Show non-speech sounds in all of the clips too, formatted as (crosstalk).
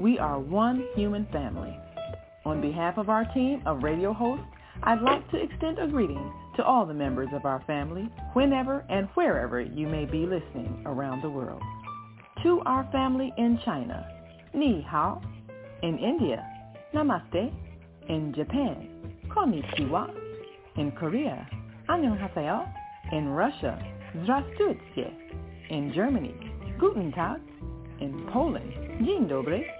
we are one human family. On behalf of our team of radio hosts, I'd like to extend a greeting to all the members of our family, whenever and wherever you may be listening around the world. To our family in China, ni hao. In India, namaste. In Japan, konnichiwa. In Korea, annyeonghaseyo. In Russia, zdravstvuyte. In Germany, guten tag. In Poland, dzień dobry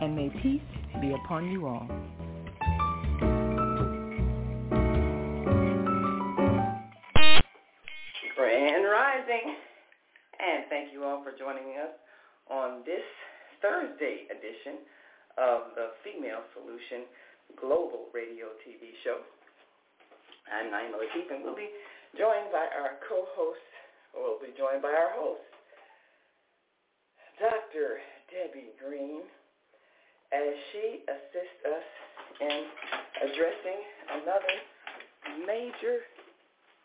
and may peace be upon you all. Grand Rising, and thank you all for joining us on this Thursday edition of the Female Solution Global Radio TV show. I'm Naima Latif, and we'll be joined by our co-host, we'll be joined by our host, Dr. Debbie Green, as she assists us in addressing another major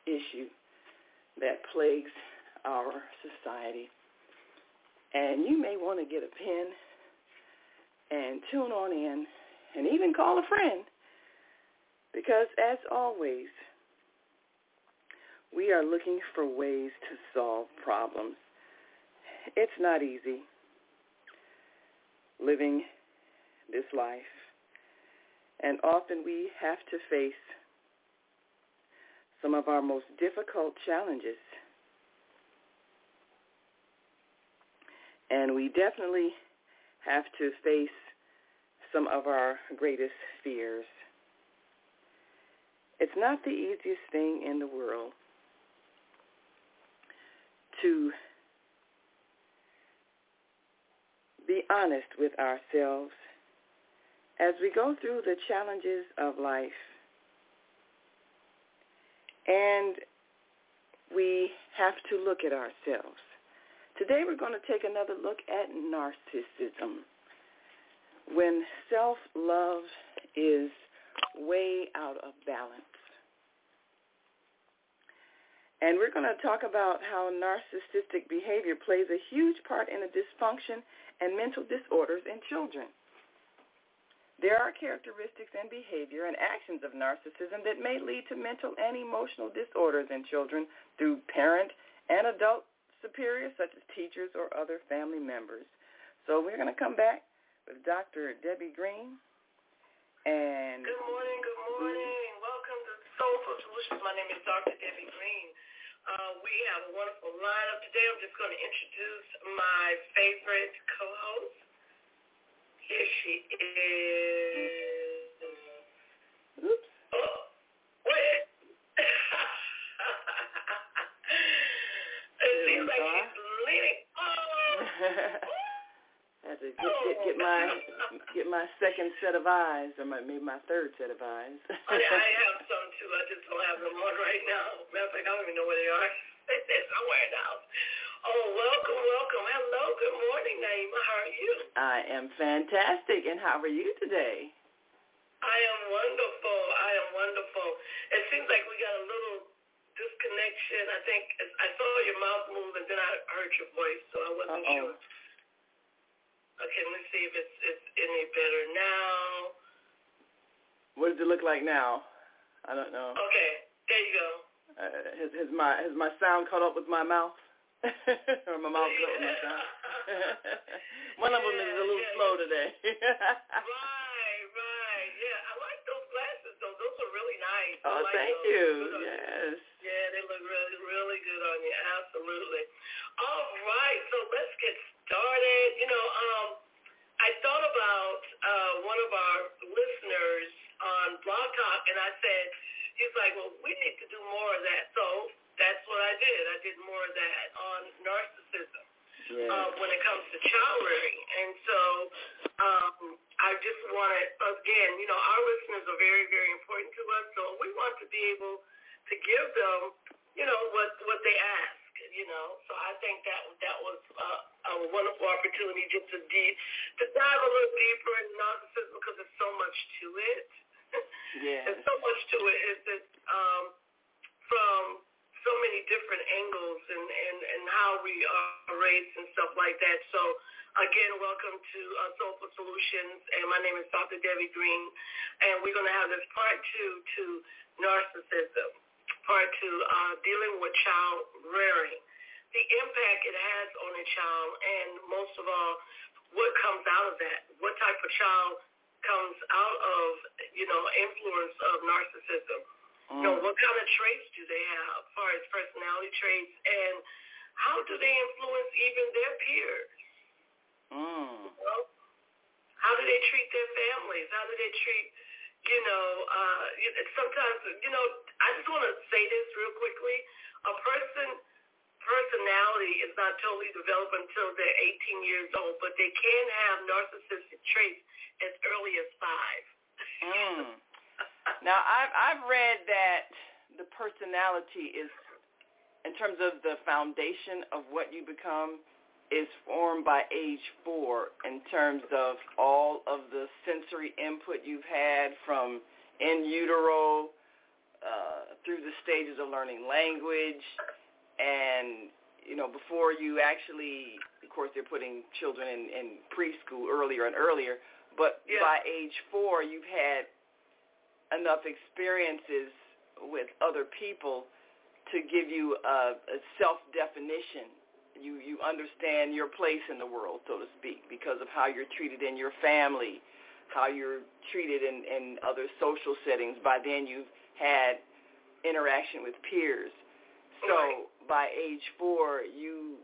issue that plagues our society. And you may want to get a pen and tune on in and even call a friend because as always, we are looking for ways to solve problems. It's not easy living this life. And often we have to face some of our most difficult challenges. And we definitely have to face some of our greatest fears. It's not the easiest thing in the world to be honest with ourselves as we go through the challenges of life and we have to look at ourselves. Today we're going to take another look at narcissism. When self-love is way out of balance. And we're going to talk about how narcissistic behavior plays a huge part in the dysfunction and mental disorders in children. There are characteristics and behavior and actions of narcissism that may lead to mental and emotional disorders in children through parent and adult superiors such as teachers or other family members. So we're going to come back with Dr. Debbie Green. And good morning, good morning. Welcome to Soulful Solutions. My name is Dr. Debbie Green. Uh, we have a wonderful lineup today. I'm just going to introduce my favorite co-host. Here she is. Oops. Oh, wait. it seems like she's bleeding. Oh. I had to get, get, my get my second set of eyes, or my, maybe my third set of eyes. (laughs) oh, yeah, I have some too. I just don't have them on right now. Matter of fact, I don't even know where they are. (laughs) It's somewhere in the. Oh, welcome, welcome. Hello, good morning, Naima. How are you? I am fantastic, and how are you today? I am wonderful. I am wonderful. It seems like we got a little disconnection. I think I saw your mouth move, and then I heard your voice, so I wasn't Uh-oh. sure. Okay, let me see if it's it's any better now. What does it look like now? I don't know. Okay, there you go. Uh, has, has my has my sound caught up with my mouth? Or (laughs) my mouth with my sound? One of them is a little Yeah, slow today. (laughs) right, right. Yeah, I like those glasses though. Those are really nice. Oh, like thank those. you. You. Yes. Yeah, they look really, really good on you. Absolutely. All right, so let's get started. You know, um, I thought about uh, one of our listeners on Blog Talk, and I said, he's like, well, we need to do more of that. So that's what I did. I did more of that on narcissism Yes. uh, when it comes to child rearing. And so um, I just wanted, again, you know, our listeners are very, very important to us. So we want to be able to give them, you know, what what they ask. You know, so I think that that was uh, a wonderful opportunity just to de- to dive a little deeper in narcissism because there's so much to it. (laughs) Yes. There's so much to it. It's, it's um, from so many different angles and, and, and how we are raised and stuff like that. So again, welcome to uh, Soulful Solutions, and my name is Dr. Debbie Green, and we're going to have this part two to narcissism, part two, uh, dealing with child rearing, the impact it has on a child, and most of all, what comes out of that, what type of child comes out of, you know, influence of narcissism. You know, Mm. what kind of traits do they have as far as personality traits and how do they influence even their peers? Mm. You know? How do they treat their families? How do they treat, you know, uh, sometimes, you know, I just want to say this real quickly. A person personality is not totally developed until they're 18 years old, but they can have narcissistic traits as early as five. (laughs) Mm. Now, I've I've read that the personality is, in terms of the foundation of what you become, is formed by age four. In terms of all of the sensory input you've had from in utero uh, through the stages of learning language, and you know before you actually, of course, they're putting children in, in preschool earlier and earlier. But Yeah. by age four, you've had enough experiences with other people to give you a, a self-definition. You you understand your place in the world, so to speak, because of how you're treated in your family, how you're treated in, in other social settings. By then, you've had interaction with peers. So by age four, you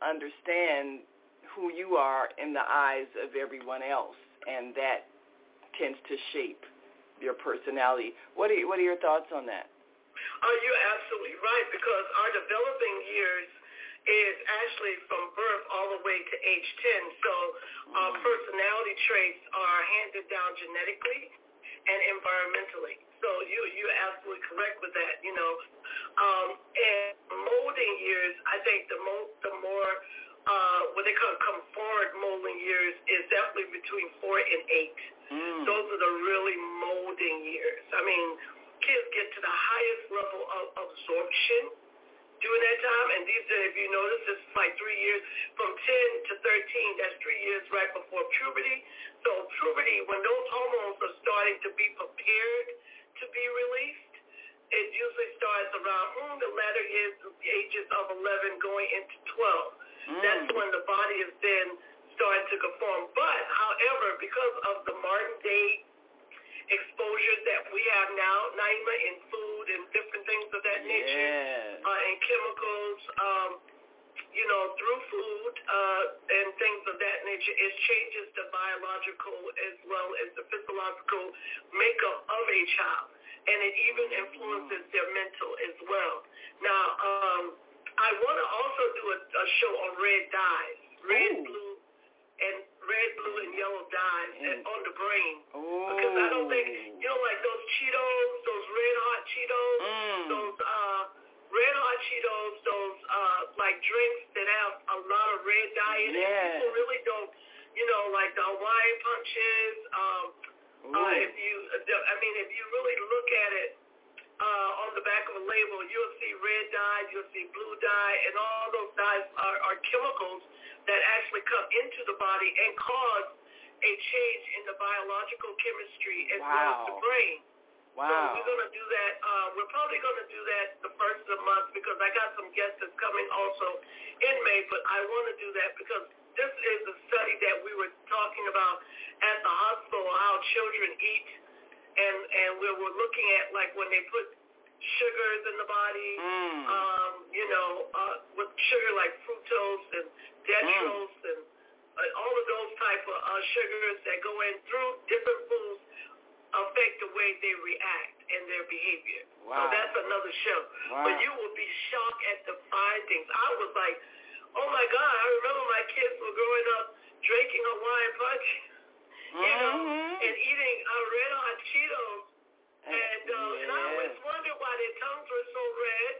understand who you are in the eyes of everyone else, and that tends to shape your personality. What are what are your thoughts on that? Oh, you're absolutely right because our developing years is actually from birth all the way to age 10. So our personality traits are handed down genetically and environmentally. So you you're absolutely correct with that. You know, um, and molding years, I think the mo the more uh, what they call come molding years is definitely between four and eight. Mm. Those are the really molding years. I mean, kids get to the highest level of absorption during that time. And these, are, if you notice, it's like three years from 10 to 13. That's three years right before puberty. So puberty, when those hormones are starting to be prepared to be released, it usually starts around mm, the latter years, ages of 11 going into 12. That's Mm. when the body is then starting to conform. But, however, because of the modern day exposure that we have now, Naima, in food and different things of that nature, uh, and chemicals, um, you know, through food uh, and things of that nature, it changes the biological as well as the physiological makeup of a child. And it even influences their mental as well. Now, um, I want to also do a, a show on red dyes, red, Ooh. blue, and red, blue, and yellow dyes Mm. and on the brain. Ooh. Because I don't think, you know, like those Cheetos, those red hot Cheetos, Mm. those uh, red hot Cheetos, those uh, like drinks that have a lot of red dye in it. People really don't, you know, like the Hawaiian punches. Um, Ooh. uh, if you, I mean, if you really look at it uh, on the back of a label, you'll see red dye, you'll see blue dye, and all those dyes are, are chemicals that actually come into the body and cause a change in the biological chemistry as well as the brain. wow. So we're going to do that. Uh, we're probably going to do that the first of the month because I got some guests that's coming also in May, but I want to do that because this is a study that we were talking about at the hospital, how children eat, and, and we were looking at like when they put sugars in the body, Mm. um, you know, uh, with sugar like fructose and dextrose and uh, all of those type of uh, sugars that go in through different foods affect the way they react and their behavior. So that's another show. Wow. But you will be shocked at the findings. I was like, oh my God, I remember my kids were growing up drinking Hawaiian punch, you know, Mhm. and eating uh, red hot Cheetos. And, uh, and I always wondered why their tongues were so red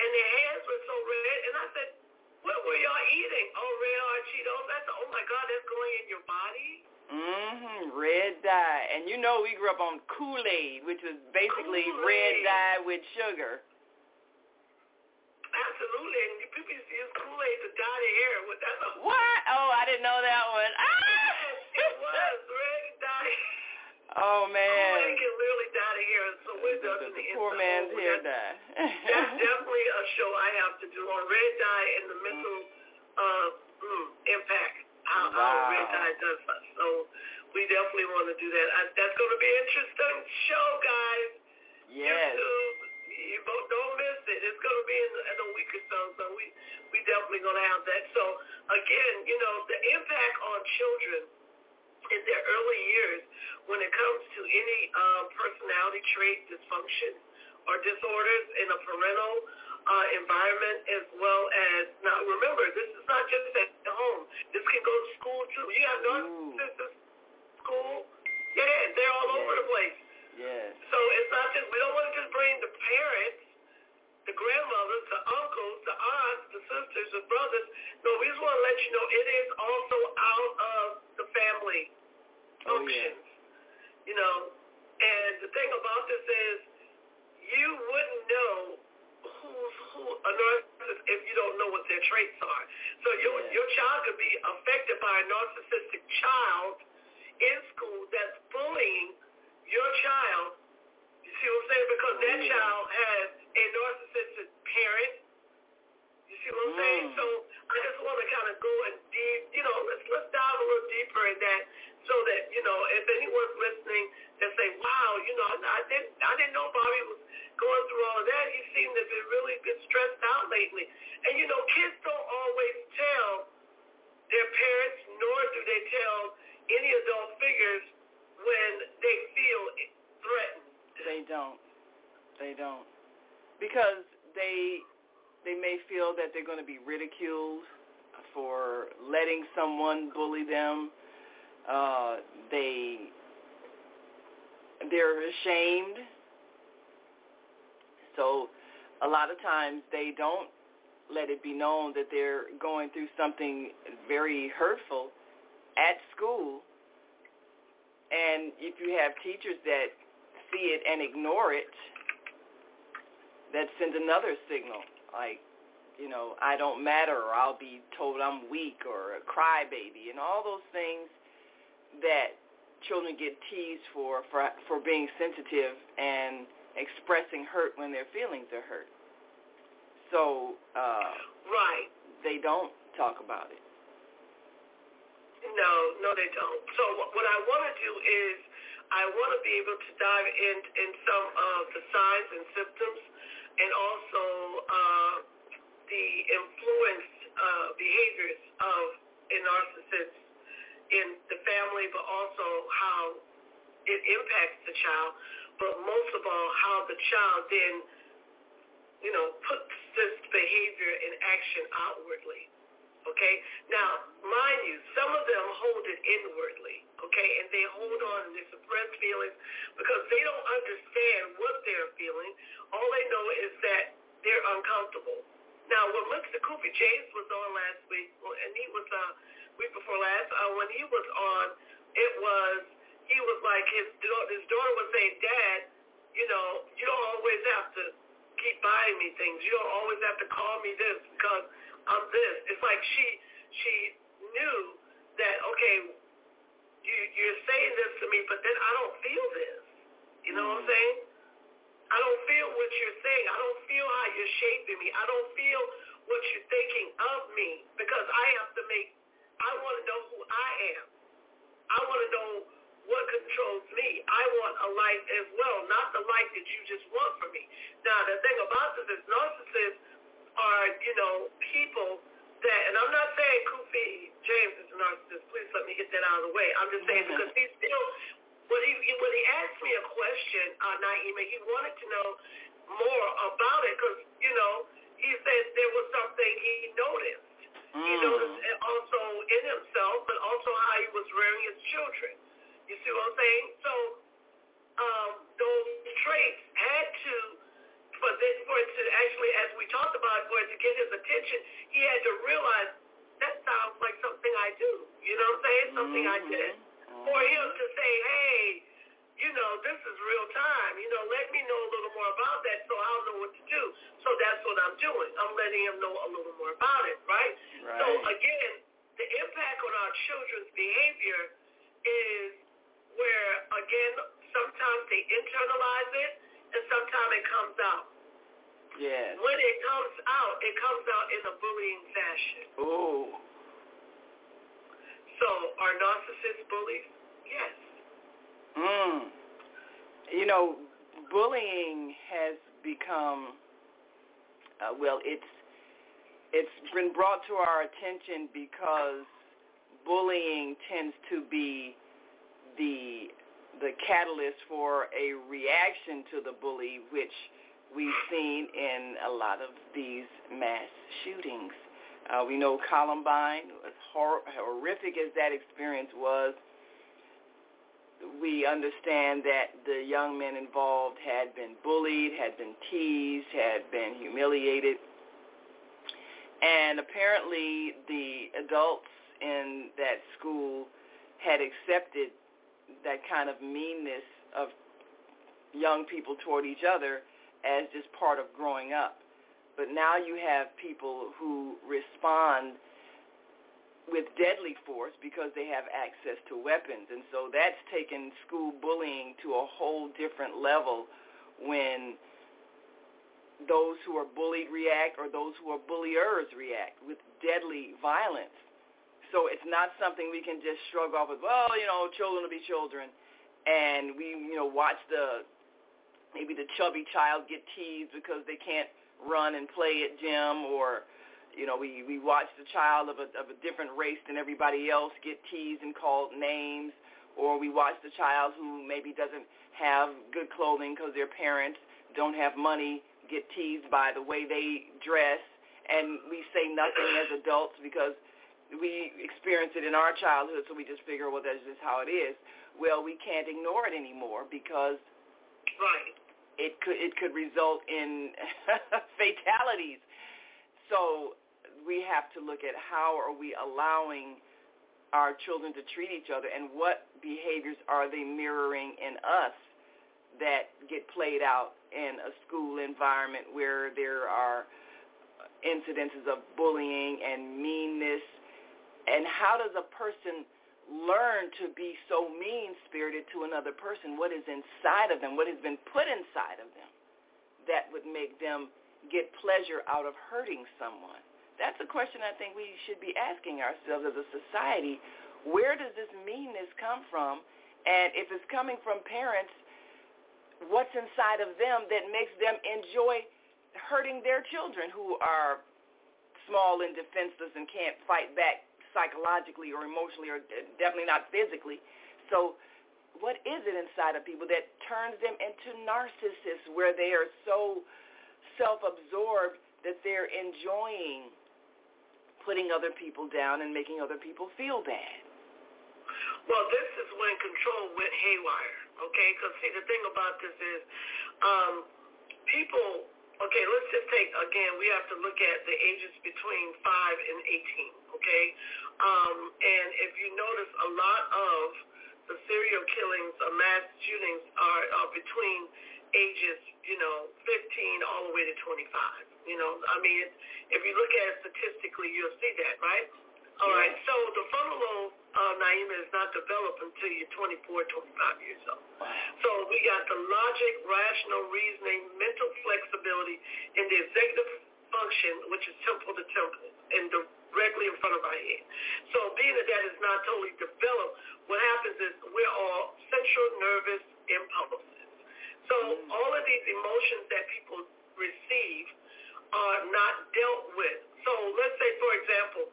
and their hands were so red. And I said, what were y'all eating? Oh, red hot Cheetos. I said, oh my God, that's going in your body? Mm Mhm. Red dye, and you know we grew up on Kool Aid, which was basically red Kool-Aid. dye with sugar. Absolutely. And people used to use Kool-Aid to dye their hair. What that's? Oh, I didn't know that one. Yes, was red dye. oh Kool-Aid (laughs) man, can literally dye the hair. So we're the, the, the poor man's oh, hair dye. that's (laughs) definitely a show I have to do on red dye and the mental uh, mm, impact. How, how red dye does us. So we definitely want to do that. I, that's going to be an interesting show, guys. yes. YouTube. You don't, don't miss it. It's going to be in, in a week or so. So we we definitely going to have that. So again, you know, the impact on children in their early years when it comes to any um, personality trait dysfunction or disorders in a parental uh, environment as well as now remember this is not just at home. This can go to school too. You have narcissists school. Yeah, they're all over the place. Yes. So it's not just, we don't want to just bring the parents, the grandmothers, the uncles, the aunts, the sisters, the brothers. No, we just want to let you know it is also out of the family Oh, functions. You know, and the thing about this is you wouldn't know who's who a narcissist if you don't know what their traits are. So your Yeah. your child could be affected by a narcissistic child in school that's bullying your child. You see what I'm saying? Because that yeah. child has a narcissistic parent. You see what I'm saying? Mm. So I just want to kind of go and deep, you know, let's let's dive a little deeper in that, so that you know, if anyone's listening, that say, wow, you know, I, didn't I didn't know Bobby was going through all of that. He seemed to be really been stressed out lately. And you know, kids don't always tell their parents, nor do they tell any adult figures when they feel threatened. They don't. They don't. Because they they may feel that they're going to be ridiculed for letting someone bully them. Uh, they they're ashamed. So a lot of times they don't let it be known that they're going through something very hurtful at school. And if you have teachers that see it and ignore it, that sends another signal like, you know, I don't matter or I'll be told I'm weak or a crybaby and all those things that children get teased for, for for being sensitive and expressing hurt when their feelings are hurt. So uh, Right. they don't talk about it. No, no, they don't. So what I want to do is I want to be able to dive in in some of the signs and symptoms, and also uh, the influenced uh, behaviors of a narcissist in the family, but also how it impacts the child. But most of all, how the child then, you know, puts this behavior in action outwardly. Okay? Now, mind you, some of them hold it inwardly, okay? And they hold on and they suppress feelings because they don't understand what they're feeling. All they know is that they're uncomfortable. Now, when Mr. Cooper James was on last week, and he was uh week before last, uh, when he was on, it was he was like his his daughter was saying, Dad, you know, you don't always have to keep buying me things. You don't always have to call me this because I'm this. It's like she she knew that okay, you you're saying this to me, but then I don't feel this. You know mm. what I'm mm. saying? I don't feel what you're saying. I don't feel how you're shaping me. I don't feel what you're thinking of me because I have to make, I want to know who I am. I want to know what controls me. I want a life as well, not the life that you just want from me. Now, the thing about this is narcissists are, you know, people that, and I'm not saying Kofi James is a narcissist. Please let me get that out of the way. I'm just saying mm-hmm. because he's still when he when he asked me a question, uh, Naima, he wanted to know more about it because you know he said there was something he noticed. Mm. He noticed also in himself, but also how he was rearing his children. You see what I'm saying? So um, those traits had to, for this, for it to actually, as we talked about, for it to get his attention, he had to realize that sounds like something I do. You know what I'm saying? Something mm-hmm. I did for him to say, hey, you know, this is real time. You know, let me know a little more about that so I'll know what to do. So that's what I'm doing. I'm letting him know a little more about it, right? right. So again, the impact on our children's behavior is where, again, sometimes they internalize it and sometimes it comes out. Yes. When it comes out, it comes out in a bullying fashion. Oh. So are narcissists bullies? Yes. Mm. You know, bullying has become uh, well. It's it's been brought to our attention because bullying tends to be the the catalyst for a reaction to the bully, which we've seen in a lot of these mass shootings. Uh, we know Columbine, as hor- horrific as that experience was, we understand that the young men involved had been bullied, had been teased, had been humiliated. And apparently the adults in that school had accepted that kind of meanness of young people toward each other as just part of growing up. But now you have people who respond with deadly force because they have access to weapons. And so that's taken school bullying to a whole different level when those who are bullied react or those who are bulliers react with deadly violence. So it's not something we can just shrug off with, well, you know, children will be children. And we, you know, watch the, maybe the chubby child get teased because they can't run and play at gym or you know we we watch the child of a of a different race than everybody else get teased and called names or we watch the child who maybe doesn't have good clothing because their parents don't have money get teased by the way they dress. And we say nothing as adults because we experienced it in our childhood so we just figure well that's just how it is. Well we can't ignore it anymore because right. it could it could result in (laughs) fatalities. So we have to look at how are we allowing our children to treat each other and what behaviors are they mirroring in us that get played out in a school environment where there are incidences of bullying and meanness? And how does a person learn to be so mean-spirited to another person, what is inside of them, what has been put inside of them that would make them get pleasure out of hurting someone? That's a question I think we should be asking ourselves as a society. Where does this meanness come from? And if it's coming from parents, what's inside of them that makes them enjoy hurting their children who are small and defenseless and can't fight back psychologically or emotionally or definitely not physically. So what is it inside of people that turns them into narcissists where they are so self-absorbed that they're enjoying putting other people down and making other people feel bad. Well, this is when control went haywire, okay? Because, see, the thing about this is um, people, okay, let's just take, again, we have to look at the ages between 5 and 18, okay? Um, and if you notice, a lot of the serial killings or mass shootings are, are between ages, you know, 15 all the way to 25. You know, I mean, if you look at it statistically, you'll see that, right? All yeah. right. So the frontal lobe, uh, Naima, is not developed until you're 24, 25 years old. So we got the logic, rational reasoning, mental flexibility, and the executive function, which is temple to temple, and directly in front of our head. So being that that is not totally developed, what happens is we're all central nervous impulses. So all of these emotions that people receive are not dealt with. So let's say, for example,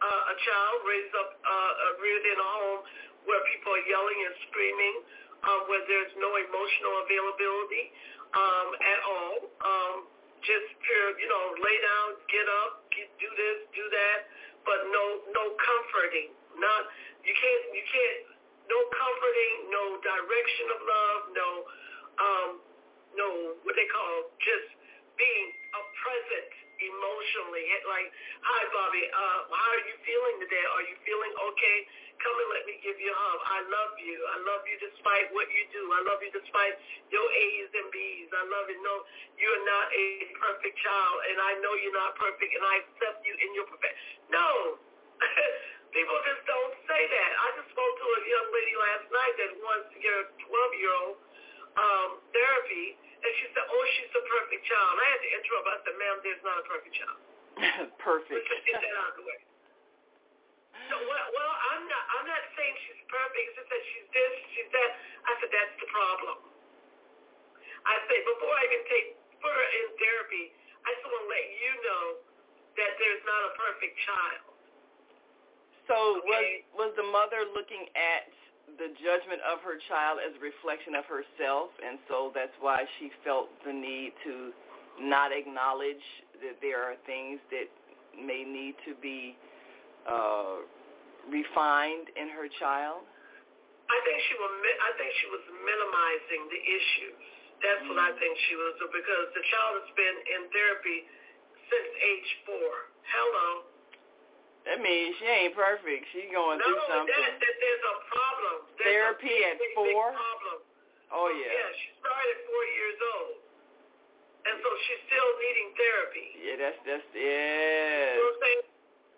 uh, a child raised up, uh, uh, reared in a home where people are yelling and screaming, um, where there's no emotional availability um, at all. Um, just pure, you know, lay down, get up, get, do this, do that, but no, no comforting. Not you can't, you can't, no comforting, no direction of love, no, um, no what they call just being a present emotionally. Like, hi, Bobby. Uh, how are you feeling today? Are you feeling okay? Come and let me give you a hug. I love you. I love you despite what you do. I love you despite your A's and B's. I love you. No, you're not a perfect child, and I know you're not perfect, and I accept you in your perfect. No. (laughs) People just don't say that. I just spoke to a young lady last night that wants a 12-year-old um, therapy, and she said, oh, she's a perfect child. I had to interrupt. I said, ma'am, there's not a perfect child. (laughs) perfect. Let's just get that out of the way. So, well, well, I'm not. I'm not saying she's perfect. It's just that she's this, she's that. I said that's the problem. I said before I even take put her in therapy, I just want to let you know that there's not a perfect child. So okay? was was the mother looking at the judgment of her child as a reflection of herself, and so that's why she felt the need to not acknowledge that there are things that may need to be uh, refined in her child. I think she was. I think she was minimizing the issues. That's mm-hmm. what I mm. think she was because the child has been in therapy since age four. Hello. That means she ain't perfect. She going Not through something. That, that there's a Therapy big, at big, four? Big problem. Oh yeah. Yeah, she started at four years old, and so she's still needing therapy. Yeah, that's that's yeah. You know what I'm saying?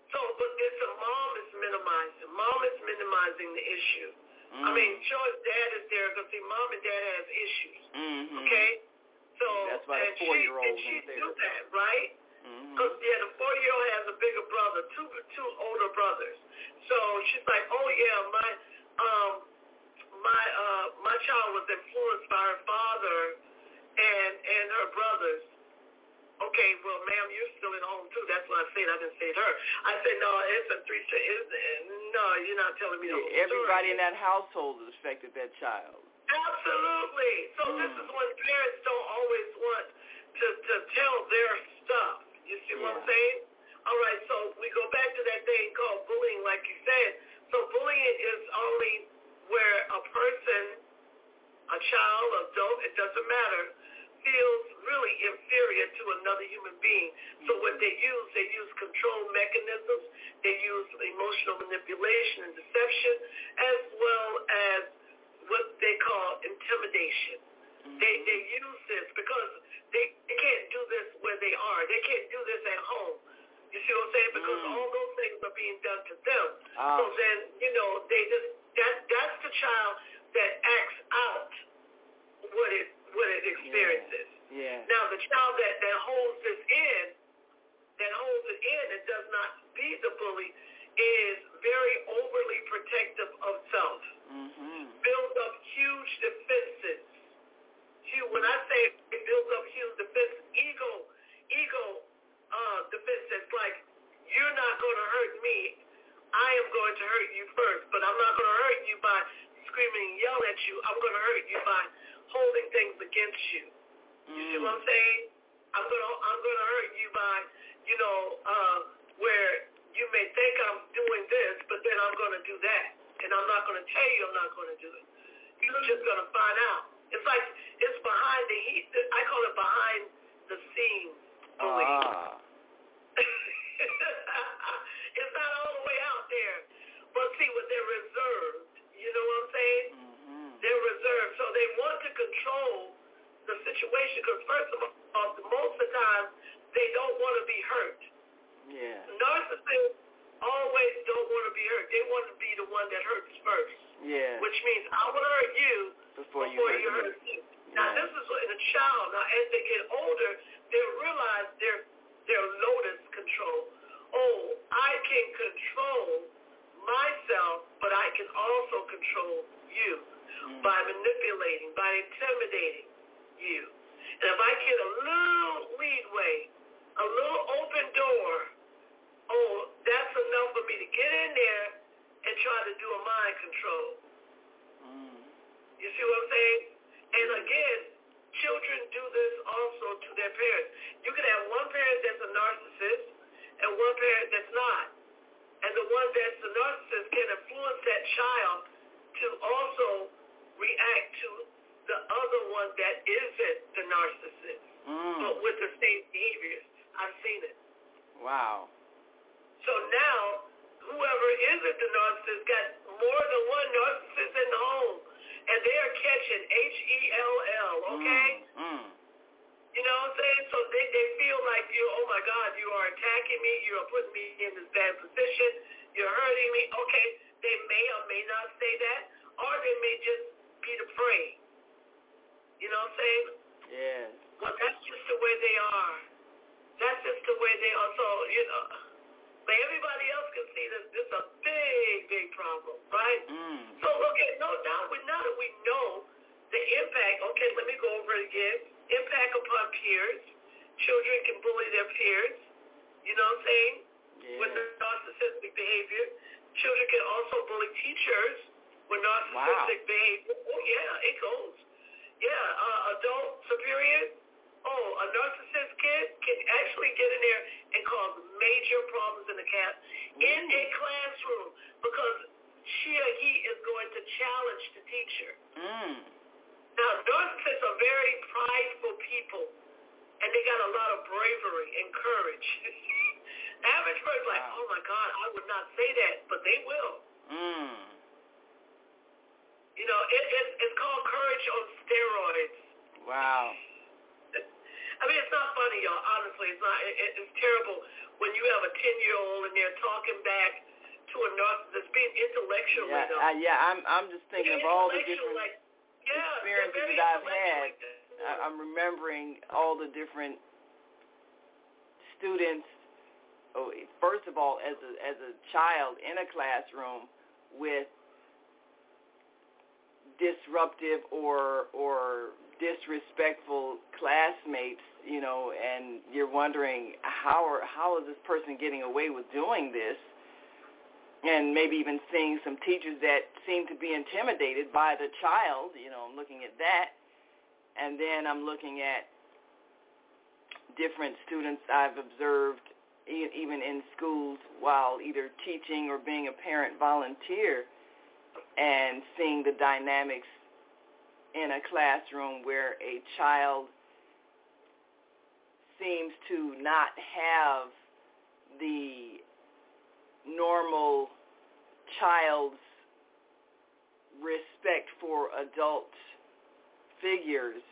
So, but it's a mom is minimizing. Mom is minimizing the issue. Mm. I mean, sure, dad is there because see, mom and dad has issues. Mm-hmm. Okay. So that's why and the four-year-old she, and she do that, right? Because mm-hmm. yeah, the four-year-old has a bigger brother, two two older brothers. So she's like, oh yeah, my um my uh my child was influenced by her father and and her brothers. Okay, well, ma'am, you're still in home too. That's what I said. I didn't say her. I said no. It's a three. It's, no, you're not telling me the whole Everybody story. in that household affected that child. Absolutely. So mm. this is when parents don't always want to to tell their stuff. You see yeah. what I'm saying? All right, so we go back to that thing called bullying, like you said. So bullying is only where a person, a child, adult, it doesn't matter, feels really inferior to another human being. So what they use, they use control mechanisms, they use emotional manipulation and deception, as well as what they call intimidation. Mm-hmm. They they use this because they, they can't do this where they are. They can't do this at home. You see what I'm saying? Because mm. all those things are being done to them. Ah. So then, you know, they just that that's the child that acts out what it what it experiences. Yeah. yeah. Now the child that that holds this in, that holds it in and does not be the bully, is very overly protective of self. Mm-hmm. Builds up huge defenses huge, when I say it builds up huge defense, ego, ego uh, defense that's like, you're not going to hurt me. I am going to hurt you first, but I'm not going to hurt you by screaming and yelling at you. I'm going to hurt you by holding things against you. You mm. see what I'm saying? I'm going to I'm going to hurt you by, you know, uh, where you may think I'm doing this, but then I'm going to do that. And I'm not going to tell you I'm not going to do it. You're just going to find out. It's like it's behind the heat. I call it behind the scenes. Ah. (laughs) it's not all the way out there. But see, what they're reserved. You know what I'm saying? Mm-hmm. They're reserved. So they want to control the situation because first of all, most of the time, they don't want to be hurt. Yeah. Narcissists always don't want to be hurt. They want to be the one that hurts first. Yeah. Which means I will hurt you before, before you hurt, hurt me. Now yeah. this is in a child. Now as they get older, they realize their their lotus control. Oh, I can control myself, but I can also control you mm. by manipulating, by intimidating you. And if I get a little leadway, a little open door, oh, that's enough for me to get in there and try to do a mind control. Mm. You see what I'm saying? And again, children do this also to their parents. You can have one parent that's a narcissist and one parent that's not. And the one that's the narcissist can influence that child to also react to the other one that isn't the narcissist, mm. but with the same behaviors. I've seen it. Wow. So now, whoever isn't the narcissist got more than one narcissist in the home, and they are catching H-E-L-L, okay? Mm. Mm. You know what I'm saying? So they, they feel like you, oh my God, you are attacking me, you are putting me in this bad position, you're hurting me. Okay, they may or may not say that, or they may just be the prey. You know what I'm saying? Yeah. Well, that's just the way they are. That's just the way they are. So, you know, but everybody else can see that this is a big, big problem, right? Mm. So, okay, no, now, we, now that we know the impact, okay, let me go over it again. Impact upon peers. Children can bully their peers, you know what I'm saying, Yeah. with narcissistic behavior. Children can also bully teachers with narcissistic Wow. behavior. Oh, yeah, it goes. Yeah, uh, adult superiors. Oh, a narcissist kid can actually get in there and cause major problems in the class, in a classroom, because she or he is going to challenge the teacher. Mm. Now, narcissists are very prideful people, and they got a lot of bravery and courage. (laughs) Average person's like, oh my God, I would not say that, but they will. Mm. You know, it, it, it's called courage on steroids. Wow. (laughs) I mean, it's not funny, y'all. Honestly, it's not. It, it, it's terrible when you have a ten-year-old and they're talking back to a narcissist, being intellectual Yeah. I, yeah. I'm I'm just thinking of all the different like, yeah, experiences that I've had. like. I'm remembering all the different students. Oh, first of all, as a as a child in a classroom with disruptive or or disrespectful classmates, you know, and you're wondering how are how is this person getting away with doing this? And maybe even seeing some teachers that seem to be intimidated by the child, you know, I'm looking at that. And then I'm looking at different students I've observed even in schools while either teaching or being a parent volunteer and seeing the dynamics in a classroom where a child seems to not have the normal child's respect for adult figures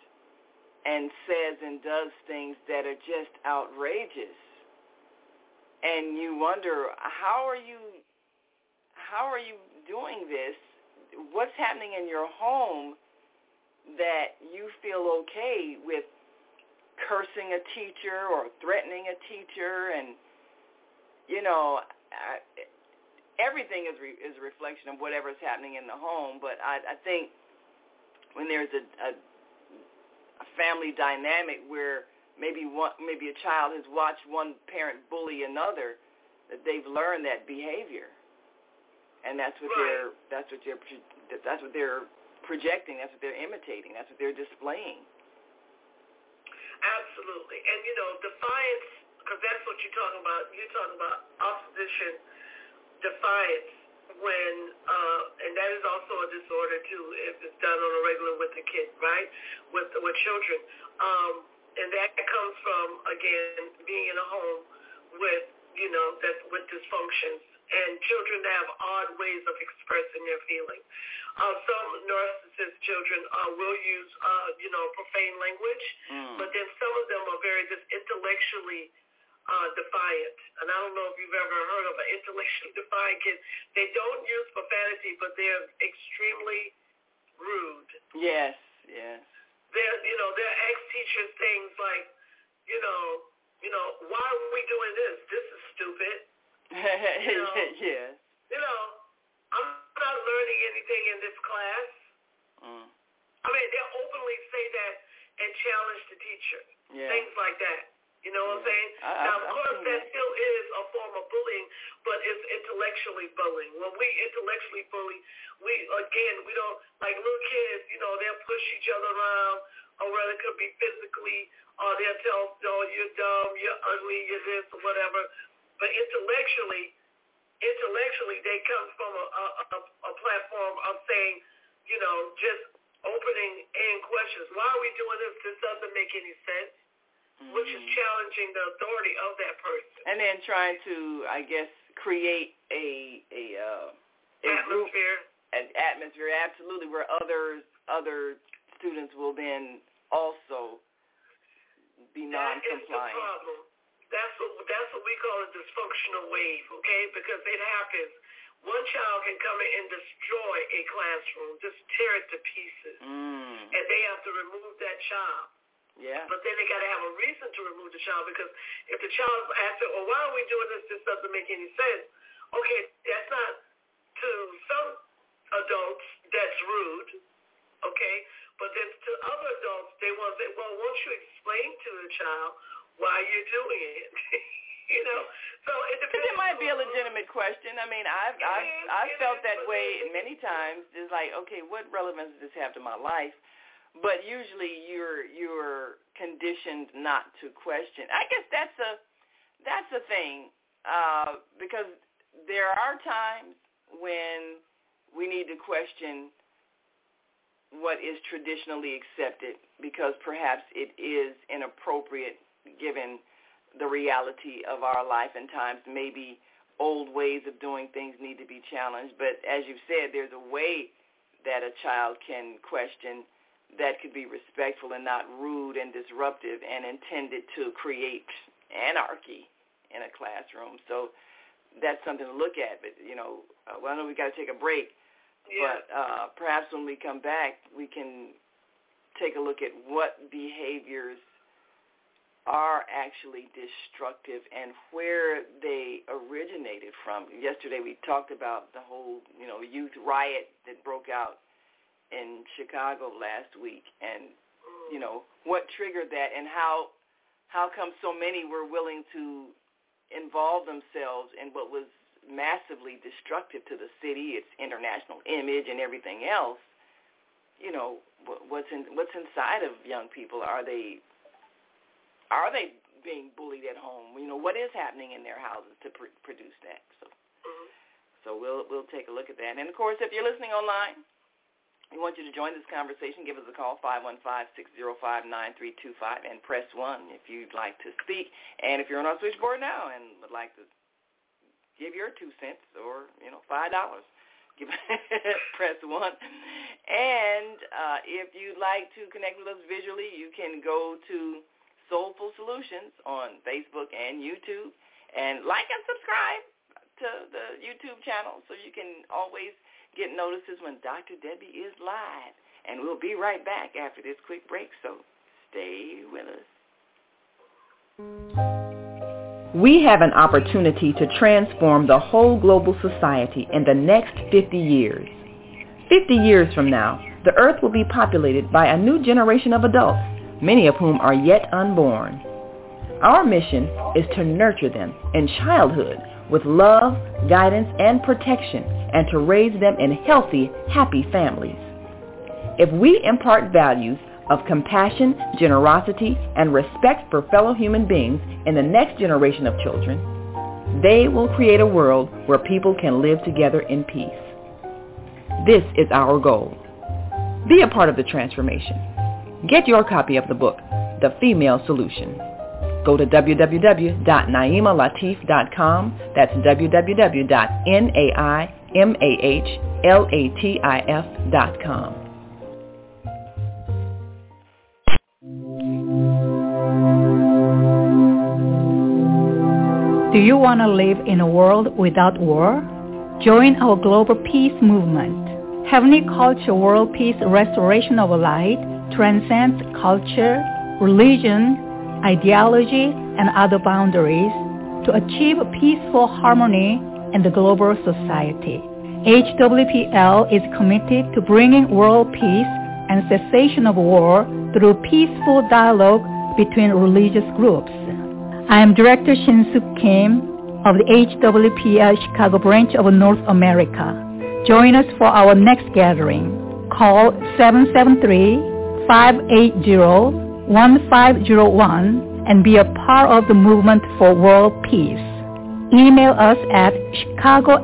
and says and does things that are just outrageous. And you wonder how are you how are you doing this? What's happening in your home that you feel okay with cursing a teacher or threatening a teacher? And you know I, everything is re, is a reflection of whatever is happening in the home but I, I think when there's a, a a family dynamic where maybe one maybe a child has watched one parent bully another that they've learned that behavior and that's what Right. they're that's what they're that's what they're projecting that's what they're imitating that's what they're displaying Absolutely. And, you know, defiance because that's what you're talking about. You're talking about opposition, defiance, when, uh, and that is also a disorder too, if it's done on a regular with the kid, right? With with children, um, and that comes from again being in a home with you know that with dysfunctions and children have odd ways of expressing their feelings. Uh, some narcissist children uh, will use, uh, you know, profane language, mm. but then some of them are very just intellectually uh, defiant. And I don't know if you've ever heard of an intellectually (laughs) defiant kid. They don't use profanity, but they're extremely rude. Yes, yes. They're, you know, they're ex teachers things like, you know, you know, why are we doing this? This is stupid (laughs) you know, yes. You know, I'm not learning anything in this class. Mm. I mean, they openly say that and challenge the teacher. Yeah. Things like that. You know what. I'm saying? I, now, of I, course, that, that still is a form of bullying, but it's intellectually bullying. When we intellectually bully, we again, we don't like little kids. You know, they'll push each other around, or whether it could be physically, or they'll tell, "Oh, you're dumb, you're ugly, you're this, or whatever." but intellectually, intellectually they come from a, a, a platform of saying, you know, just opening in questions. Why are we doing this? This doesn't make any sense. Mm-hmm. Which is mm-hmm. challenging the authority of that person. And then trying to, I guess, create a a, uh, a atmosphere. Group, an atmosphere, absolutely, where others other students will then also be non-compliant. That is the problem. That's what that's what we call a dysfunctional wave, okay? Because it happens. One child can come in and destroy a classroom, just tear it to pieces, mm. and they have to remove that child. Yeah. But then they got to have a reason to remove the child because if the child asks, "Well, why are we doing this? This doesn't make any sense." Okay, that's not to some adults that's rude, okay, but then to other adults they want to say, "Well, won't you explain to the child why you're doing it. (laughs) you know, so it depends. It might be a legitimate question. I mean, I've I've I've felt that way many times. It's like, okay, what relevance does this have to my life? But usually, you're you're conditioned not to question. I guess that's a that's a thing uh, because there are times when we need to question what is traditionally accepted because perhaps it is inappropriate given the reality of our life and times. Maybe old ways of doing things need to be challenged. But as you've said, there's a way that a child can question that could be respectful and not rude and disruptive and intended to create anarchy in a classroom. So that's something to look at. But, you know, uh, well, I know we've got to take a break. Yeah. But uh, perhaps when we come back, we can take a look at what behaviors are actually destructive and where they originated from. Yesterday we talked about the whole, you know, youth riot that broke out in Chicago last week and you know, what triggered that and how how come so many were willing to involve themselves in what was massively destructive to the city, its international image and everything else. You know, what's in what's inside of young people? Are they are they being bullied at home? You know, what is happening in their houses to pr- produce that? So, mm-hmm. so we'll we'll take a look at that. And of course, if you're listening online, we want you to join this conversation. Give us a call five one five six zero five nine three two five and press one if you'd like to speak. And if you're on our switchboard now and would like to give your two cents or you know five dollars. Give, (laughs) press one. And uh, if you'd like to connect with us visually, you can go to Soulful Solutions on Facebook and YouTube. And like and subscribe to the YouTube channel so you can always get notices when Dr. Debbie is live. And we'll be right back after this quick break, so stay with us. We have an opportunity to transform the whole global society in the next 50 years. 50 years from now, the earth will be populated by a new generation of adults many of whom are yet unborn. Our mission is to nurture them in childhood with love, guidance, and protection, and to raise them in healthy, happy families. If we impart values of compassion, generosity, and respect for fellow human beings in the next generation of children, they will create a world where people can live together in peace. This is our goal. Be a part of the transformation. Get your copy of the book, The Female Solution. Go to www.naimalatif.com. That's www.naimalatif.com. Do you want to live in a world without war? Join our global peace movement. Heavenly Culture World Peace Restoration of Light transcends culture, religion, ideology, and other boundaries to achieve peaceful harmony in the global society. HWPL is committed to bringing world peace and cessation of war through peaceful dialogue between religious groups. I am Director Shin-Suk Kim of the HWPL Chicago branch of North America. Join us for our next gathering. Call 773-580-1501 and be a part of the movement for world peace. Email us at chicagohwpl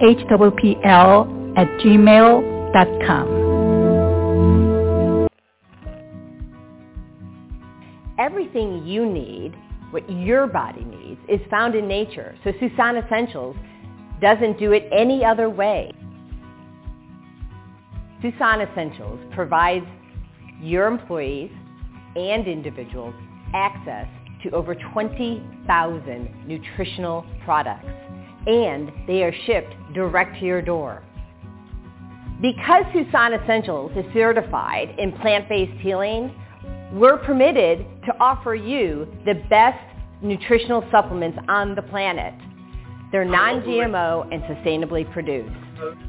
at gmail.com. Everything you need, what your body needs, is found in nature. So Susan Essentials doesn't do it any other way. Susan Essentials provides your employees and individuals access to over 20,000 nutritional products, and they are shipped direct to your door. Because Susan Essentials is certified in plant-based healing, we're permitted to offer you the best nutritional supplements on the planet. They're non-GMO and sustainably produced.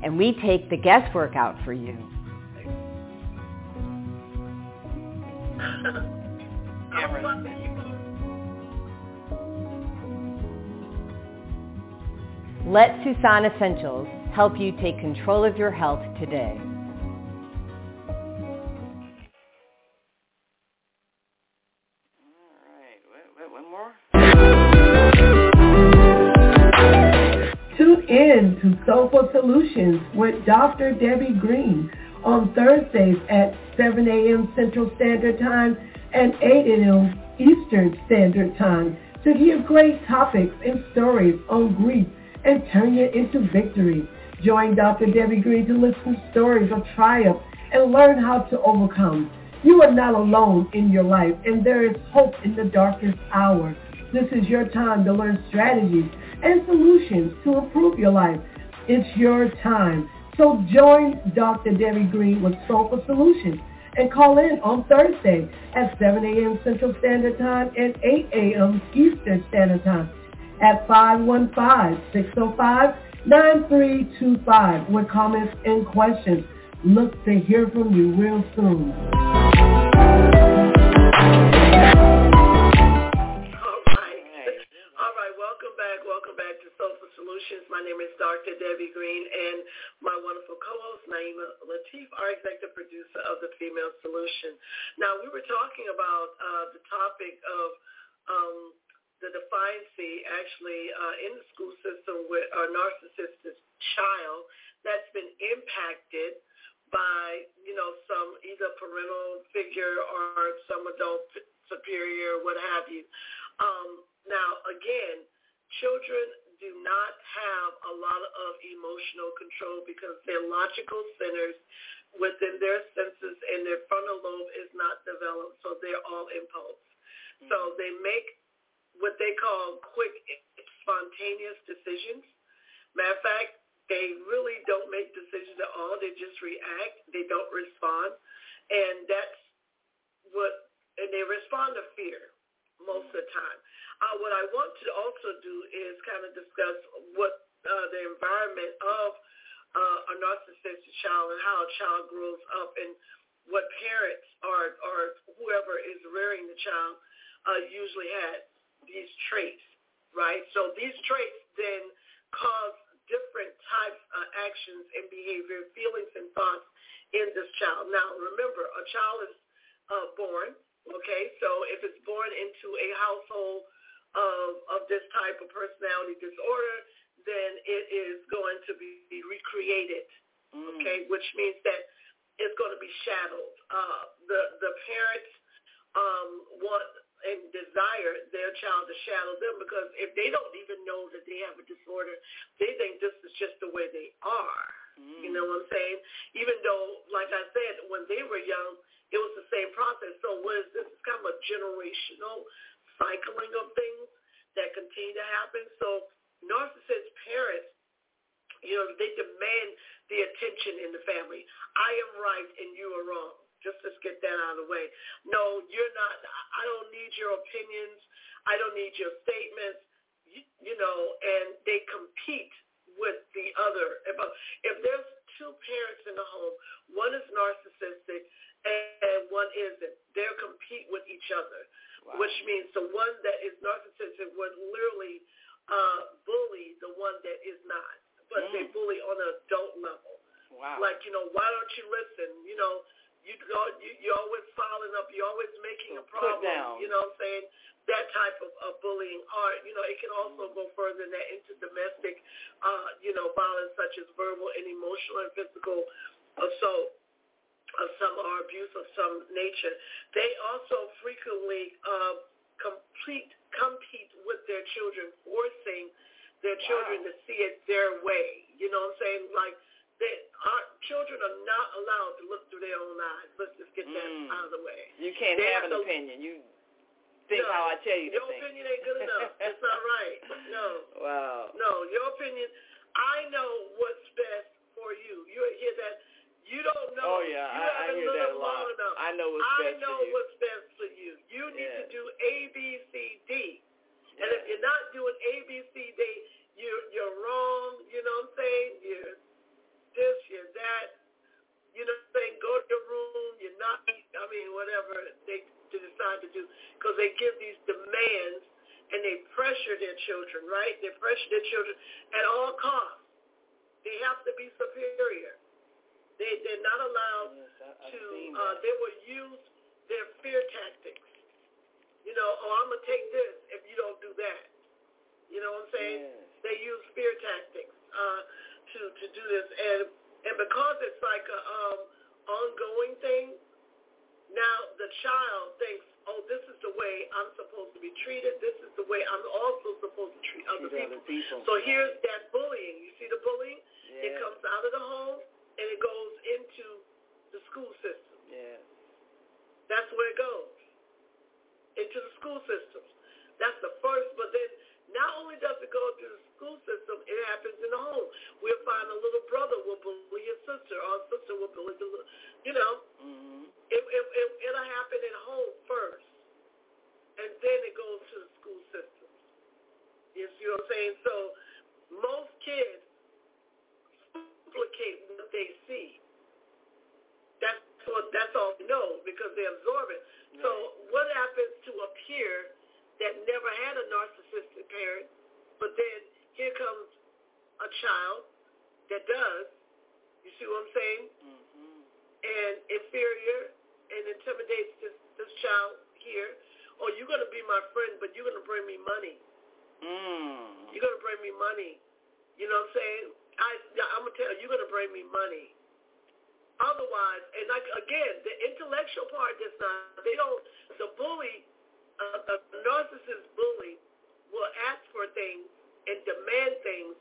And we take the guesswork out for you. (laughs) Let Susan Essentials help you take control of your health today. Tune in to Soulful Solutions with Dr. Debbie Green on Thursdays at 7 a.m. Central Standard Time and 8 a.m. Eastern Standard Time to hear great topics and stories on grief and turn it into victory. Join Dr. Debbie Green to listen to stories of triumph and learn how to overcome. You are not alone in your life, and there is hope in the darkest hour. This is your time to learn strategies and solutions to improve your life. It's your time. So join Dr. Debbie Green with Soulful Solutions and call in on Thursday at 7 a.m. Central Standard Time and 8 a.m. Eastern Standard Time at 515-605-9325 with comments and questions. Look to hear from you real soon. All right all right welcome back welcome back to Soulful Solutions. My name is Dr. Debbie Green and my wonderful co-host Naima Latif, our executive producer of The Female Solution. Now, we were talking about uh, the topic of um, the defiancy actually uh, in the school system with a narcissistic child that's been impacted by, you know, some either parental figure or some adult superior, what have you. Um, now, again, children do not have a lot of emotional control because their logical centers within their senses and their frontal lobe is not developed, so they're all impulse. Mm-hmm. So they make what they call quick, spontaneous decisions. Matter of fact, they really don't make decisions at all. They just react. They don't respond. And that's what, and they respond to fear most of the time. Uh, what I want to also do is kind of discuss what uh, the environment of uh, a narcissistic child and how a child grows up and what parents or, or whoever is rearing the child uh, usually had these traits, right? So these traits then cause different types of actions and behavior, feelings and thoughts in this child. Now, remember, a child is uh, born. Okay, so if it's born into a household of of this type of personality disorder, then it is going to be recreated. Mm. Okay, which means that it's going to be shadowed. Uh, the the parents um, want and desire their child to shadow them because if they don't even know that they have a disorder, they think this is just the way they are. Mm. You know what I'm saying? Even though, like I said, when they were young, it was the same process. So what is this? It's kind of a generational cycling of things that continue to happen. So narcissist parents, you know, they demand the attention in the family. I am right and you are wrong. Just let's get that out of the way. No, you're not. I don't need your opinions. I don't need your statements. You, you know, and they compete with the other. If, if there's two parents in the home, one is narcissistic and one isn't, they'll compete with each other, Wow. which means the one that is narcissistic would literally uh, bully the one that is not, but they Mm. bully on an adult level. Wow. Like, you know, why don't you listen? You know, you you you're always following up. You're always making a Put problem. down. You know what I'm saying? That type of, of bullying, or you know, it can also go further than that into domestic, uh, you know, violence such as verbal and emotional and physical assault of some or abuse of some nature. They also frequently uh, complete compete with their children, forcing their children Wow. to see it their way. You know what I'm saying? Like they, our children are not allowed to look through their own eyes. Let's just get that Mm. out of the way. You can't They have an to- opinion. You think No, how I tell you to Your think. opinion ain't good enough. (laughs) it's not right. No. Wow. No, your opinion. I know what's best for you. You hear that? You don't know. Oh yeah, you I, I hear that a lot. long enough. I know what's I best know for you. what's best for you. You need Yes. to do A, B, C, D. And if you're not doing A, B, C, D, you're you're wrong. You know what I'm saying? You're this, you're that. You know what saying? Go to the room. You're not. I mean, whatever they, decide to do, because they give these demands and they pressure their children. Right? They pressure their children at all costs. They have to be superior. They they're not allowed Yes, I, to uh, they will use their fear tactics. You know, oh, I'm gonna take this if you don't do that. You know what I'm saying? Yes. They use fear tactics uh, to to do this, and and because it's like a um, ongoing thing, now the child thinks, oh, this is the way I'm supposed to be treated. This is the way I'm also supposed to treat other people. other people. So here's that bullying. You see the bullying? Yeah. It comes out of the home and it goes into the school system. Yes. That's where it goes. Into the school systems. That's the first, but then not only does it go to the school system, it happens in the home. We'll find a little brother will bully your sister, or a sister will bully the little, you know, Mhm. it, it, it, it'll happen at home first, and then it goes to the school system. You see what I'm saying? So most kids duplicate what they see. That's what that's all they know because they absorb it. So what happens to a peer that never had a narcissistic parent, but then here comes a child that does. You see what I'm saying? Mhm. and inferior and intimidates this, this child here. Oh, you're going to be my friend, but you're going to bring me money. Mm. You're going to bring me money. You know what I'm saying? I, I'm going to tell you, you're going to bring me money. Otherwise, and like again, the intellectual part does not, they don't, the bully, uh, a narcissist bully will ask for things and demand things,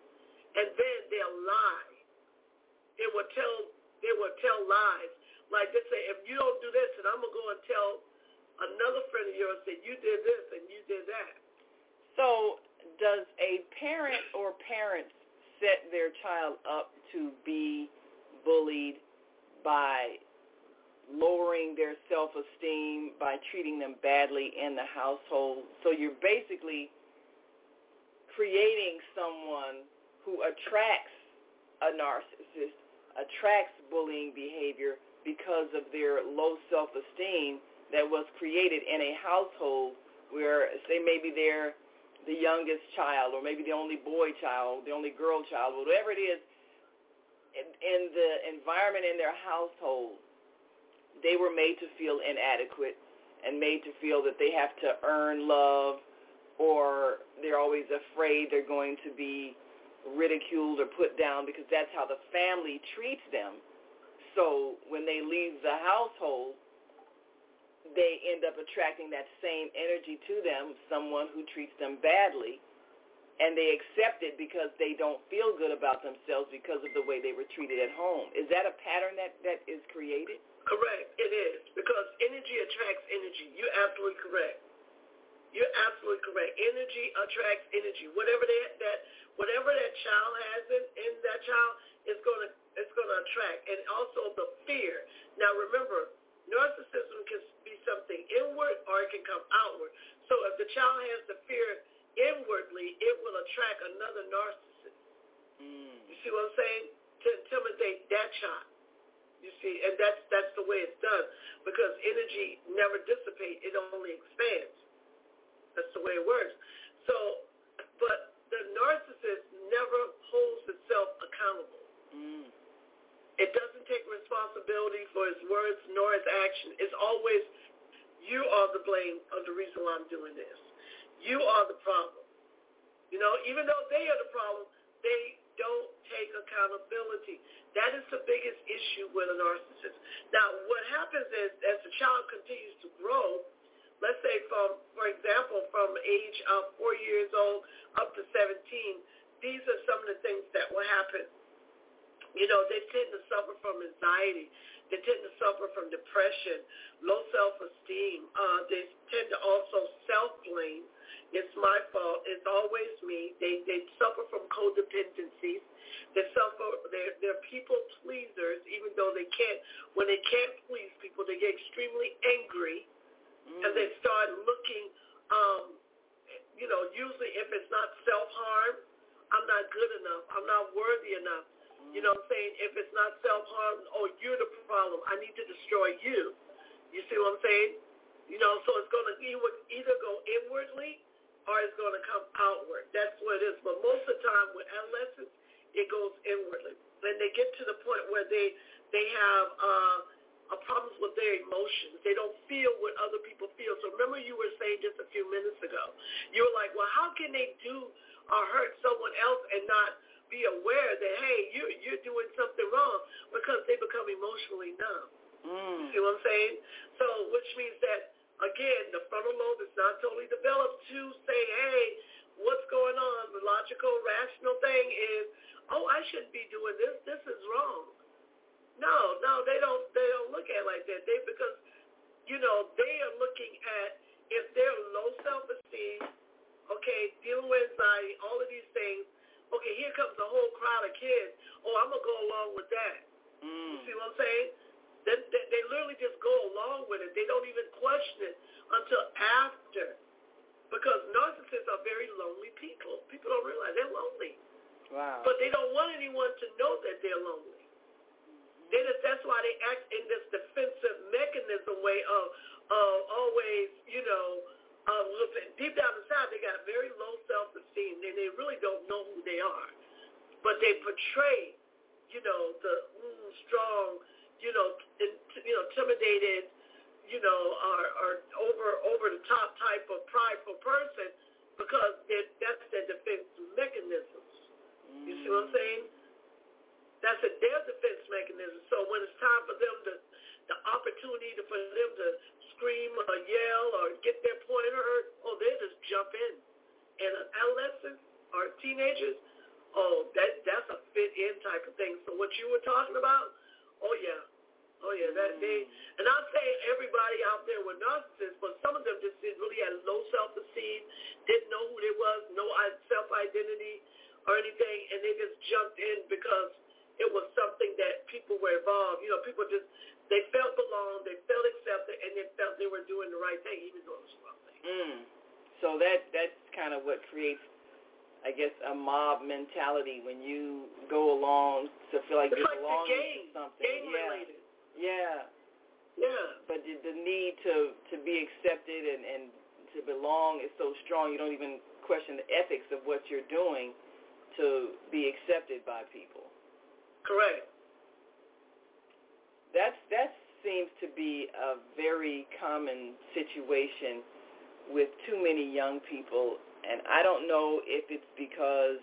and then they'll lie. They will tell they will tell lies. Like they say, if you don't do this, and I'm gonna go and tell another friend of yours that you did this and you did that. So does a parent or parents set their child up to be bullied by lowering their self-esteem, by treating them badly in the household? So you're basically creating someone who attracts a narcissist, attracts bullying behavior because of their low self-esteem that was created in a household where, say, maybe they're the youngest child or maybe the only boy child, the only girl child, whatever it is, in, in the environment in their household, they were made to feel inadequate and made to feel that they have to earn love or they're always afraid they're going to be ridiculed or put down because that's how the family treats them. So when they leave the household, they end up attracting that same energy to them, someone who treats them badly, and they accept it because they don't feel good about themselves because of the way they were treated at home. Is that a pattern that, that is created? Correct. It is because energy attracts energy. You're absolutely correct. You're absolutely correct. Energy attracts energy. Whatever that, that whatever that child has in, in that child is gonna it's gonna attract. And also the fear. Now remember, narcissism can be something inward or it can come outward. So if the child has the fear inwardly, it will attract another narcissist. Mm. You see what I'm saying? To intimidate that child. You see, and that's that's the way it's done because energy never dissipates; it only expands. That's the way it works. So, but the narcissist never holds itself accountable. Mm. It doesn't take responsibility for his words nor his action. It's always, you are the blame of the reason why I'm doing this. You are the problem. You know, even though they are the problem, they don't take accountability. That is the biggest issue with a narcissist. Now, what happens is as the child continues to grow, let's say from, for example, from age of four years old up to 17, these are some of the things that will happen. You know, they tend to suffer from anxiety. They tend to suffer from depression, low self-esteem. Uh, they tend to also self-blame. It's my fault. It's always me. They they suffer from codependencies. They suffer. They're they're people pleasers, even though they can't. When they can't please people, they get extremely angry, Mm. and they start looking. Um, you know, usually if it's not self-harm, I'm not good enough. I'm not worthy enough. You know what I'm saying? If it's not self-harm, oh, you're the problem. I need to destroy you. You see what I'm saying? You know, so it's going to either go inwardly or it's going to come outward. That's what it is. But most of the time with adolescents, it goes inwardly. And they get to the point where they they have uh, a problems with their emotions. They don't feel what other people feel. So remember you were saying just a few minutes ago, you were like, well, how can they do or hurt someone else and not be aware that, hey, you're, you're doing something wrong because they become emotionally numb. Mm. See what I'm saying? So which means that, again, the frontal lobe is not totally developed to say, hey, what's going on? The logical, rational thing is, oh, I shouldn't be doing this. This is wrong. No, no, they don't. They don't look at it like that. They because, you know, they are looking at if they're low self-esteem, okay, dealing with anxiety, all of these things. Okay, here comes a whole crowd of kids. Oh, I'm gonna go along with that. Mm. You see what I'm saying? They, they, they literally just go along with it. They don't even question it until after. Because narcissists are very lonely people. People don't realize they're lonely. Wow. But they don't want anyone to know that they're lonely. Then it's, that's why they act in this defensive mechanism way of, of always, you know, uh, deep down inside they got very low self-esteem and they really don't know who they are. But they portray, you know, the mm, strong, you know, in, you know, intimidated, you know, or, or over over the top type of prideful person because that's their defense mechanisms. You see what I'm saying? That's a, their defense mechanism. So when it's time for them to, the opportunity to, for them to scream or yell or get their point heard, oh, they just jump in. And adolescents or teenagers, oh, that that's a fit in type of thing. So what you were talking about, oh yeah, oh yeah, that they. And I'll say everybody out there were narcissists, but some of them just did, really had low self-esteem, didn't know who they was, no self-identity or anything, and they just jumped in because it was something that people were involved. You know, people just they felt belong, they felt accepted, and they felt they were doing the right thing, even though it was the wrong thing. Mm. So that that's kind of what creates, I guess, a mob mentality when you go along to feel like it's you like belong to something. gang yeah. related. Yeah. Yeah. But the, the need to to be accepted and and to belong is so strong. You don't even question the ethics of what you're doing to be accepted by people. Correct. That's that's seems to be a very common situation with too many young people, and I don't know if it's because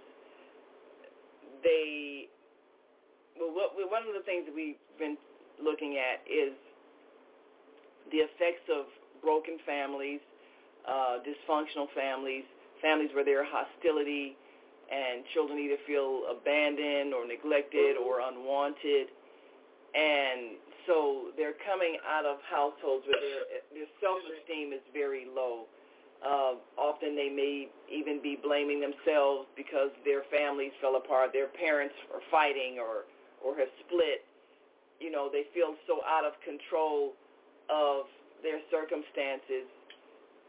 they. Well, what, one of the things that we've been looking at is the effects of broken families, uh, dysfunctional families, families where there are hostility and children either feel abandoned or neglected or unwanted. And so they're coming out of households where their, their self-esteem is very low. Uh, often they may even be blaming themselves because their families fell apart, their parents are fighting or, or have split. You know, they feel so out of control of their circumstances.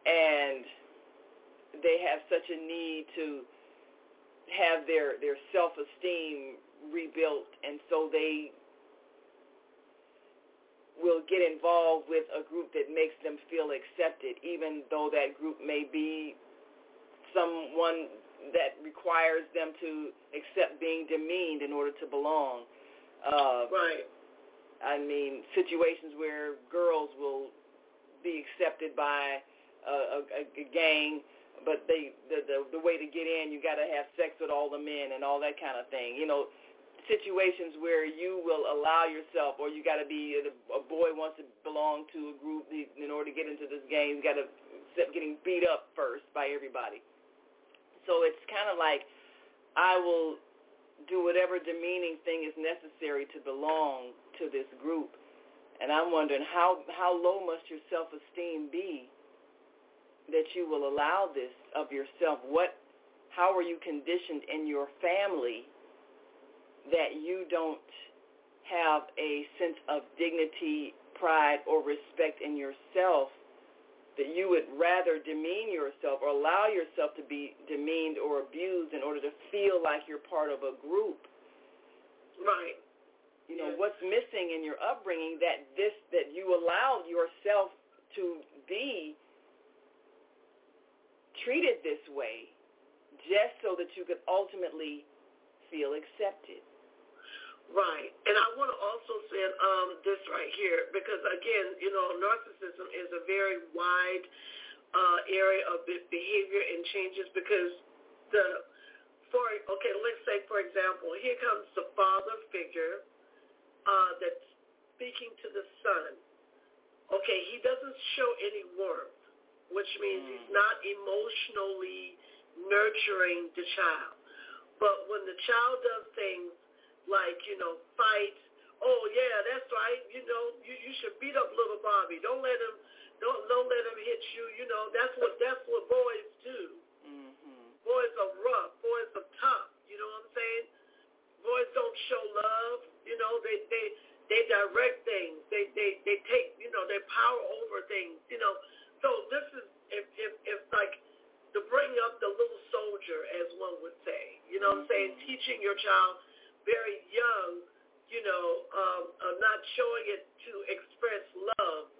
And they have such a need to have their their self-esteem rebuilt. And so they will get involved with a group that makes them feel accepted even though that group may be someone that requires them to accept being demeaned in order to belong. Uh, right I mean situations where girls will be accepted by a, a, a gang but they the, the the way to get in you got to have sex with all the men and all that kind of thing. You know situations where you will allow yourself or you got to be a boy wants to belong to a group in order to get into this game you got to getting beat up first by everybody. So it's kind of like i will do whatever demeaning thing is necessary to belong to this group and i'm wondering how how low must your self esteem be that you will allow this of yourself? What, how are you conditioned in your family that you don't have a sense of dignity, pride, or respect in yourself that you would rather demean yourself or allow yourself to be demeaned or abused in order to feel like you're part of a group. Right. You know, yes. what's missing in your upbringing that this that you allowed yourself to be treated this way just so that you could ultimately feel accepted. Right. And I want to also say um, this right here because, again, you know, narcissism is a very wide uh, area of behavior and changes because the, for, okay, let's say, for example, here comes the father figure uh, that's speaking to the son. Okay, he doesn't show any warmth which means mm. he's not emotionally nurturing the child. But when the child does things like, you know, fight, oh yeah, that's right, you know, you, you should beat up little Bobby. Don't let him don't don't let him hit you, you know, that's what that's what boys do. Mm-hmm. Boys are rough, boys are tough, you know what I'm saying? Boys don't show love, you know, they they they direct things. They they they take, you know, they power over things, you know. So this is if if if like to bring up the little soldier, as one would say. You know what I'm saying? Mm-hmm. Teaching your child very young, you know, um, uh, not showing it to express love.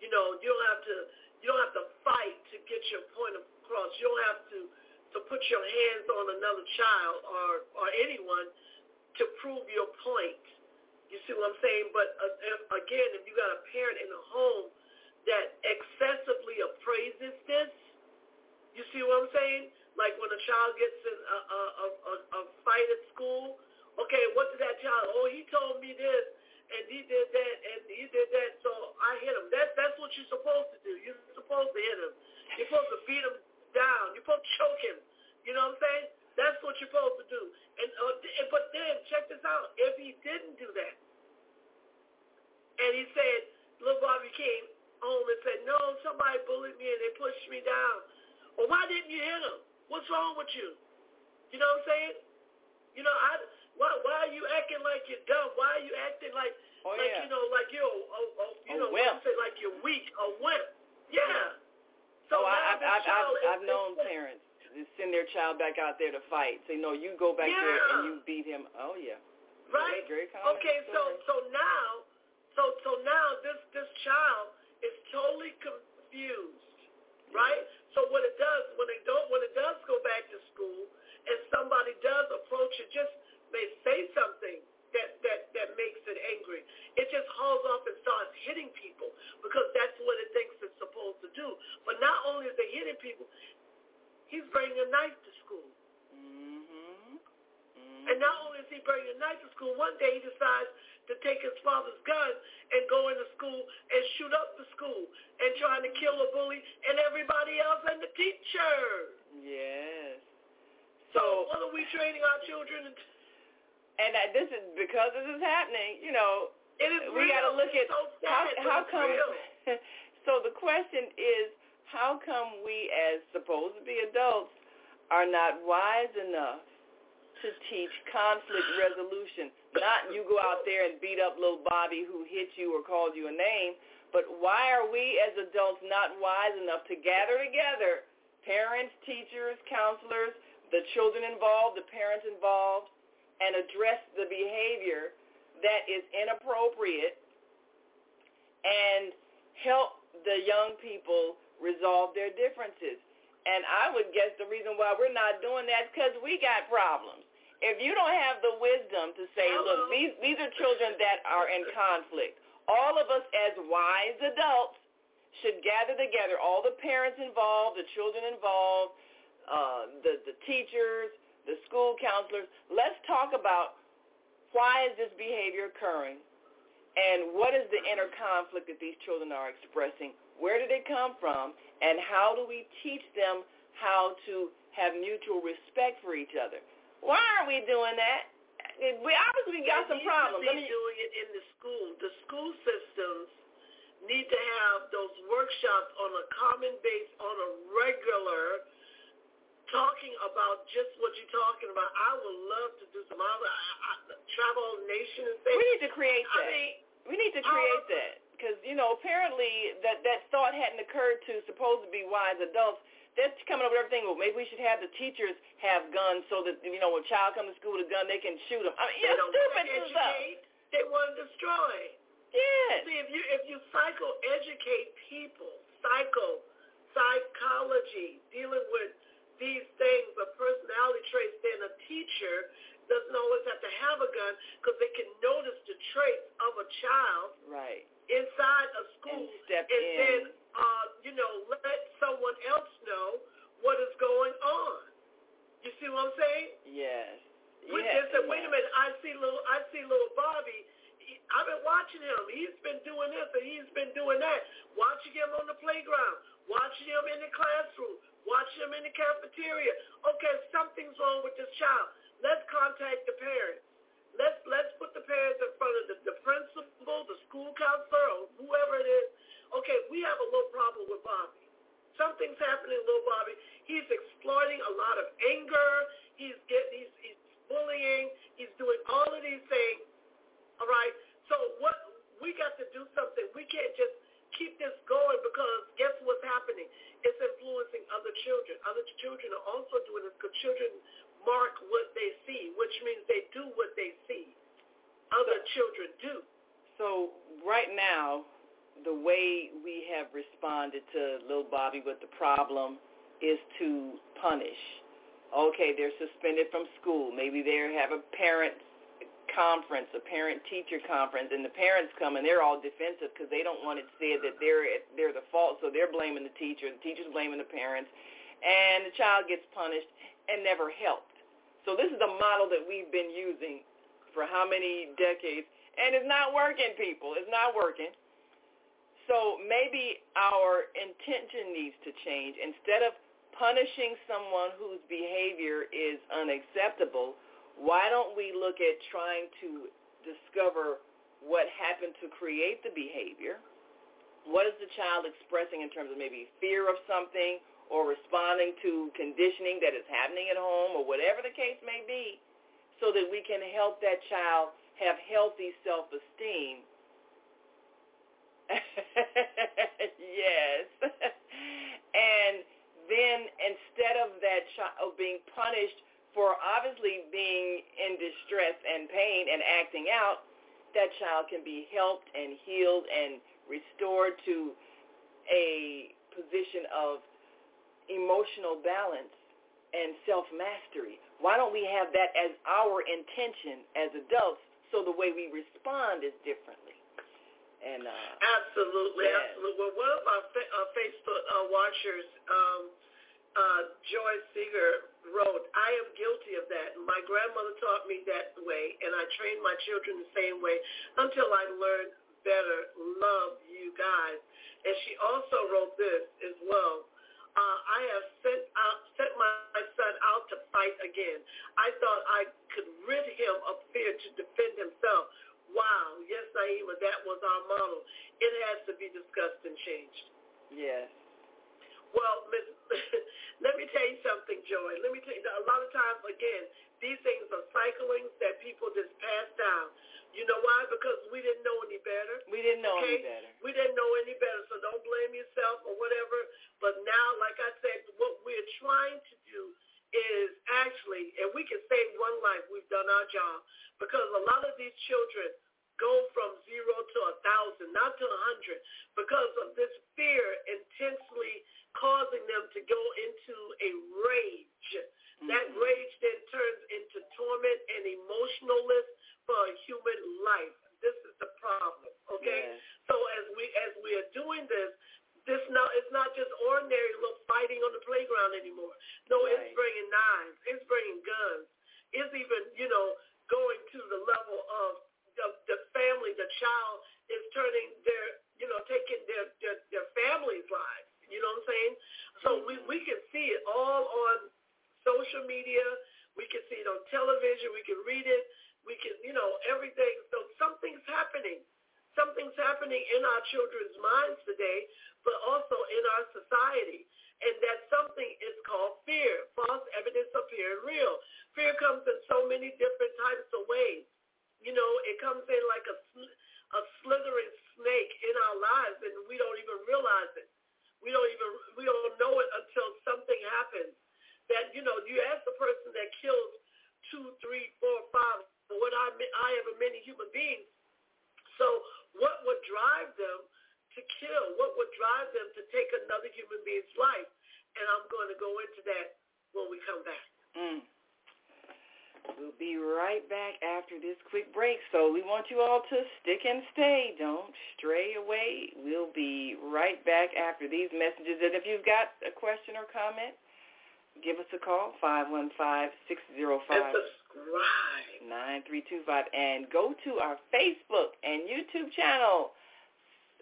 You know, you don't have to you don't have to fight to get your point across. You don't have to to put your hands on another child or or anyone to prove your point. You see what I'm saying? But uh, again, if you got a parent in the home that excessively appraises this. You see what I'm saying? Like when a child gets in a, a, a, a fight at school, okay, what did that child? Oh, he told me this, and he did that, and he did that, so I hit him. That, that's what you're supposed to do. You're supposed to hit him. You're supposed to beat him down. You're supposed to choke him. You know what I'm saying? That's what you're supposed to do. And uh, but then check this out. If he didn't do that, and he said, "Little Bobby came home and said, no, somebody bullied me and they pushed me down. Well, why didn't you hit him? What's wrong with you? You know what I'm saying? You know, I why why are you acting like you're dumb? Why are you acting like oh, like yeah. you know like you're oh, oh, you a know wimp. say like you're weak or wimp? Yeah. So oh, I, I've, I've, I've, is, I've known is, parents send their child back out there to fight. Say, no, you go back yeah. there and you beat him. Oh yeah. Right. Common okay. Story. So so now so so now this this child is totally confused, right? So what it does when it don't when it does go back to school and somebody does approach it, just they say something that, that, that makes it angry. It just hauls off and starts hitting people because that's what it thinks it's supposed to do. But not only is it hitting people, he's bringing a knife to school. Mm-hmm. Mm-hmm. And not only is he bringing a knife to school, one day he decides to take his father's gun and go into school and shoot up the school and trying to kill a bully and everybody else and the teacher. Yes. So, so what are we training our children to and that this is because this is happening. You know, it is we got to look at so how how come. (laughs) so the question is, how come we, as supposed to be adults, are not wise enough to teach conflict resolution? Not you go out there and beat up little Bobby who hit you or called you a name, but why are we as adults not wise enough to gather together, parents, teachers, counselors, the children involved, the parents involved, and address the behavior that is inappropriate and help the young people resolve their differences. And I would guess the reason why we're not doing that is because we got problems if you don't have the wisdom to say, look, these these are children that are in conflict. All of us as wise adults should gather together, all the parents involved, the children involved, uh, the the teachers, the school counselors. Let's talk about why is this behavior occurring, and what is the inner conflict that these children are expressing? Where did it come from, and how do we teach them how to have mutual respect for each other? Why aren't we doing that? We obviously got some problems. Need to be doing it in the school. The school systems need to have those workshops on a common base, on a regular, talking about just what you're talking about. I would love to do some other I, I, travel nation and things. We need to create that. I mean, we need to create that because you know apparently that that thought hadn't occurred to supposed to be wise adults they're coming up with everything. Well, maybe we should have the teachers have guns so that you know when a child comes to school with a gun, they can shoot them. I mean, they it's stupid stuff. They want to destroy. Yes. See, if you if you psycho educate people, psycho psychology, dealing with these things, a personality traits, then a teacher doesn't always have to have a gun because they can notice the traits of a child right inside a school and, step and in. then uh, you know, let someone else know what is going on. You see what I'm saying? Yes. We yes, just said, yes. wait a minute, I see little, I see little Bobby. He, I've been watching him. He's been doing this and he's been doing that. Watching him on the playground, watching him in the classroom, watching him in the cafeteria. Okay, something's wrong with this child. Let's contact the parents. Let's let's put the parents in front of the, the principal, the school counselor, or whoever it is, okay, we have a little problem with Bobby. Something's happening, little Bobby. He's exploiting a lot of anger. He's getting, he's, he's bullying. He's doing all of these things. All right. So what we got to do something. We can't just keep this going because guess what's happening? It's influencing other children. Other children are also doing this because children mark what they see, which means they do what they see. Other children do. So right now, the way we have responded to little Bobby with the problem is to punish. Okay, they're suspended from school. Maybe they have a parent conference, a parent-teacher conference, and the parents come and they're all defensive because they don't want it said that they're they're the fault, so they're blaming the teacher. The teacher's blaming the parents, and the child gets punished and never helped. So this is the model that we've been using for how many decades, and it's not working, people. It's not working. So maybe our intention needs to change. Instead of punishing someone whose behavior is unacceptable, why don't we look at trying to discover what happened to create the behavior? What is the child expressing in terms of maybe fear of something or responding to conditioning that is happening at home or whatever the case may be so that we can help that child have healthy self-esteem (laughs) yes. (laughs) and then instead of that child being punished for obviously being in distress and pain and acting out, that child can be helped and healed and restored to a position of emotional balance and self-mastery. Why don't we have that as our intention as adults so the way we respond is differently? And uh, absolutely, yes. absolutely. Well, one of our fa- uh, Facebook uh, watchers um, Joyce Seeger wrote, I am guilty of that. My grandmother taught me that way, and I trained my children the same way until I learned better. Love you guys. And she also wrote this as well. Uh, I have sent out, sent my son out to fight again. I thought I could rid him of fear to defend himself. Wow, yes, Naima, that was our model. It has to be discussed and changed. Yes. Well, (laughs) let me tell you something, Joy. Let me tell you, a lot of times, again, these things are cyclings that people just pass down. You know why? Because we didn't know any better. We didn't know okay? any better. We didn't know any better, so don't blame yourself or whatever. But now, like I said, what we're trying to do is actually, and we can save one life, we've done our job. Because a lot of these children go from zero to a thousand, not to a hundred, because of this fear intensely causing them to go into a rage. Mm-hmm. That rage then turns into torment and emotionalness for a human life. This is the problem, okay? Yes. So as we as we are doing this, this now it's not just ordinary little fighting on the playground anymore. No, right. it's bringing knives, it's bringing guns, it's even you know going to the level of the, the family, the child is turning their you know taking their their, their family's lives. You know what I'm saying? So we we can see it all on social media. We can see it on television. We can read it. We can, you know, everything. So something's happening. Something's happening in our children's minds today, but also in our society. And that something is called fear, false evidence appearing real. Fear comes in so many different types of ways. You know, it comes in like a, a slithering snake in our lives, and we don't even realize it. We don't even we don't know it until something happens that, you know, you ask the person that kills two, three, four, five, what I, I am many human beings. So what would drive them to kill? What would drive them to take another human being's life? And I'm going to go into that when we come back. Mm. We'll be right back after this quick break. So we want you all to stick and stay. Don't stray away. We'll be right back after these messages. And if you've got a question or comment, give us a call, 515-605-9325, and go to our Facebook and YouTube channel.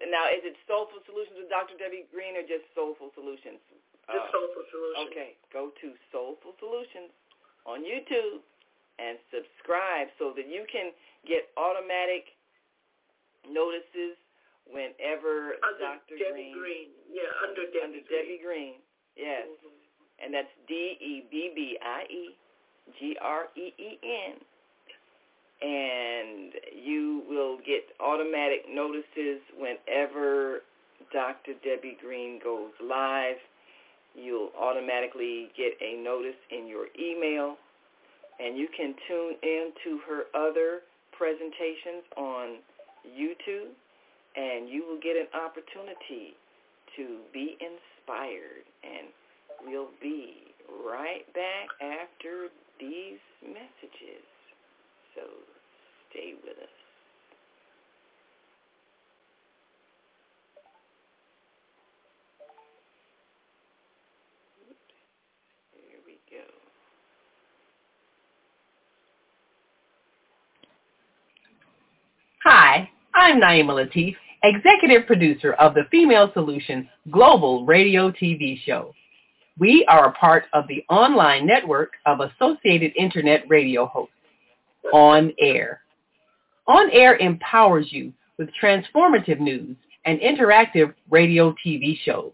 Now, is it Soulful Solutions with Dr. Debbie Green or just Soulful Solutions? Just uh, Soulful Solutions. Okay, go to Soulful Solutions on YouTube and subscribe so that you can get automatic notices whenever under Dr. Debbie Green, Green. Yeah, under Debbie under Green. Green. Yes. Mm-hmm and that's D-E-B-B-I-E-G-R-E-E-N. And you will get automatic notices whenever Dr. Debbie Green goes live. You'll automatically get a notice in your email, and you can tune in to her other presentations on YouTube, and you will get an opportunity to be inspired and We'll be right back after these messages. So stay with us. Here we go. Hi, I'm Naima Latif, executive producer of the Female Solution Global Radio TV show. We are a part of the online network of Associated Internet radio hosts, On Air. On Air empowers you with transformative news and interactive radio TV shows.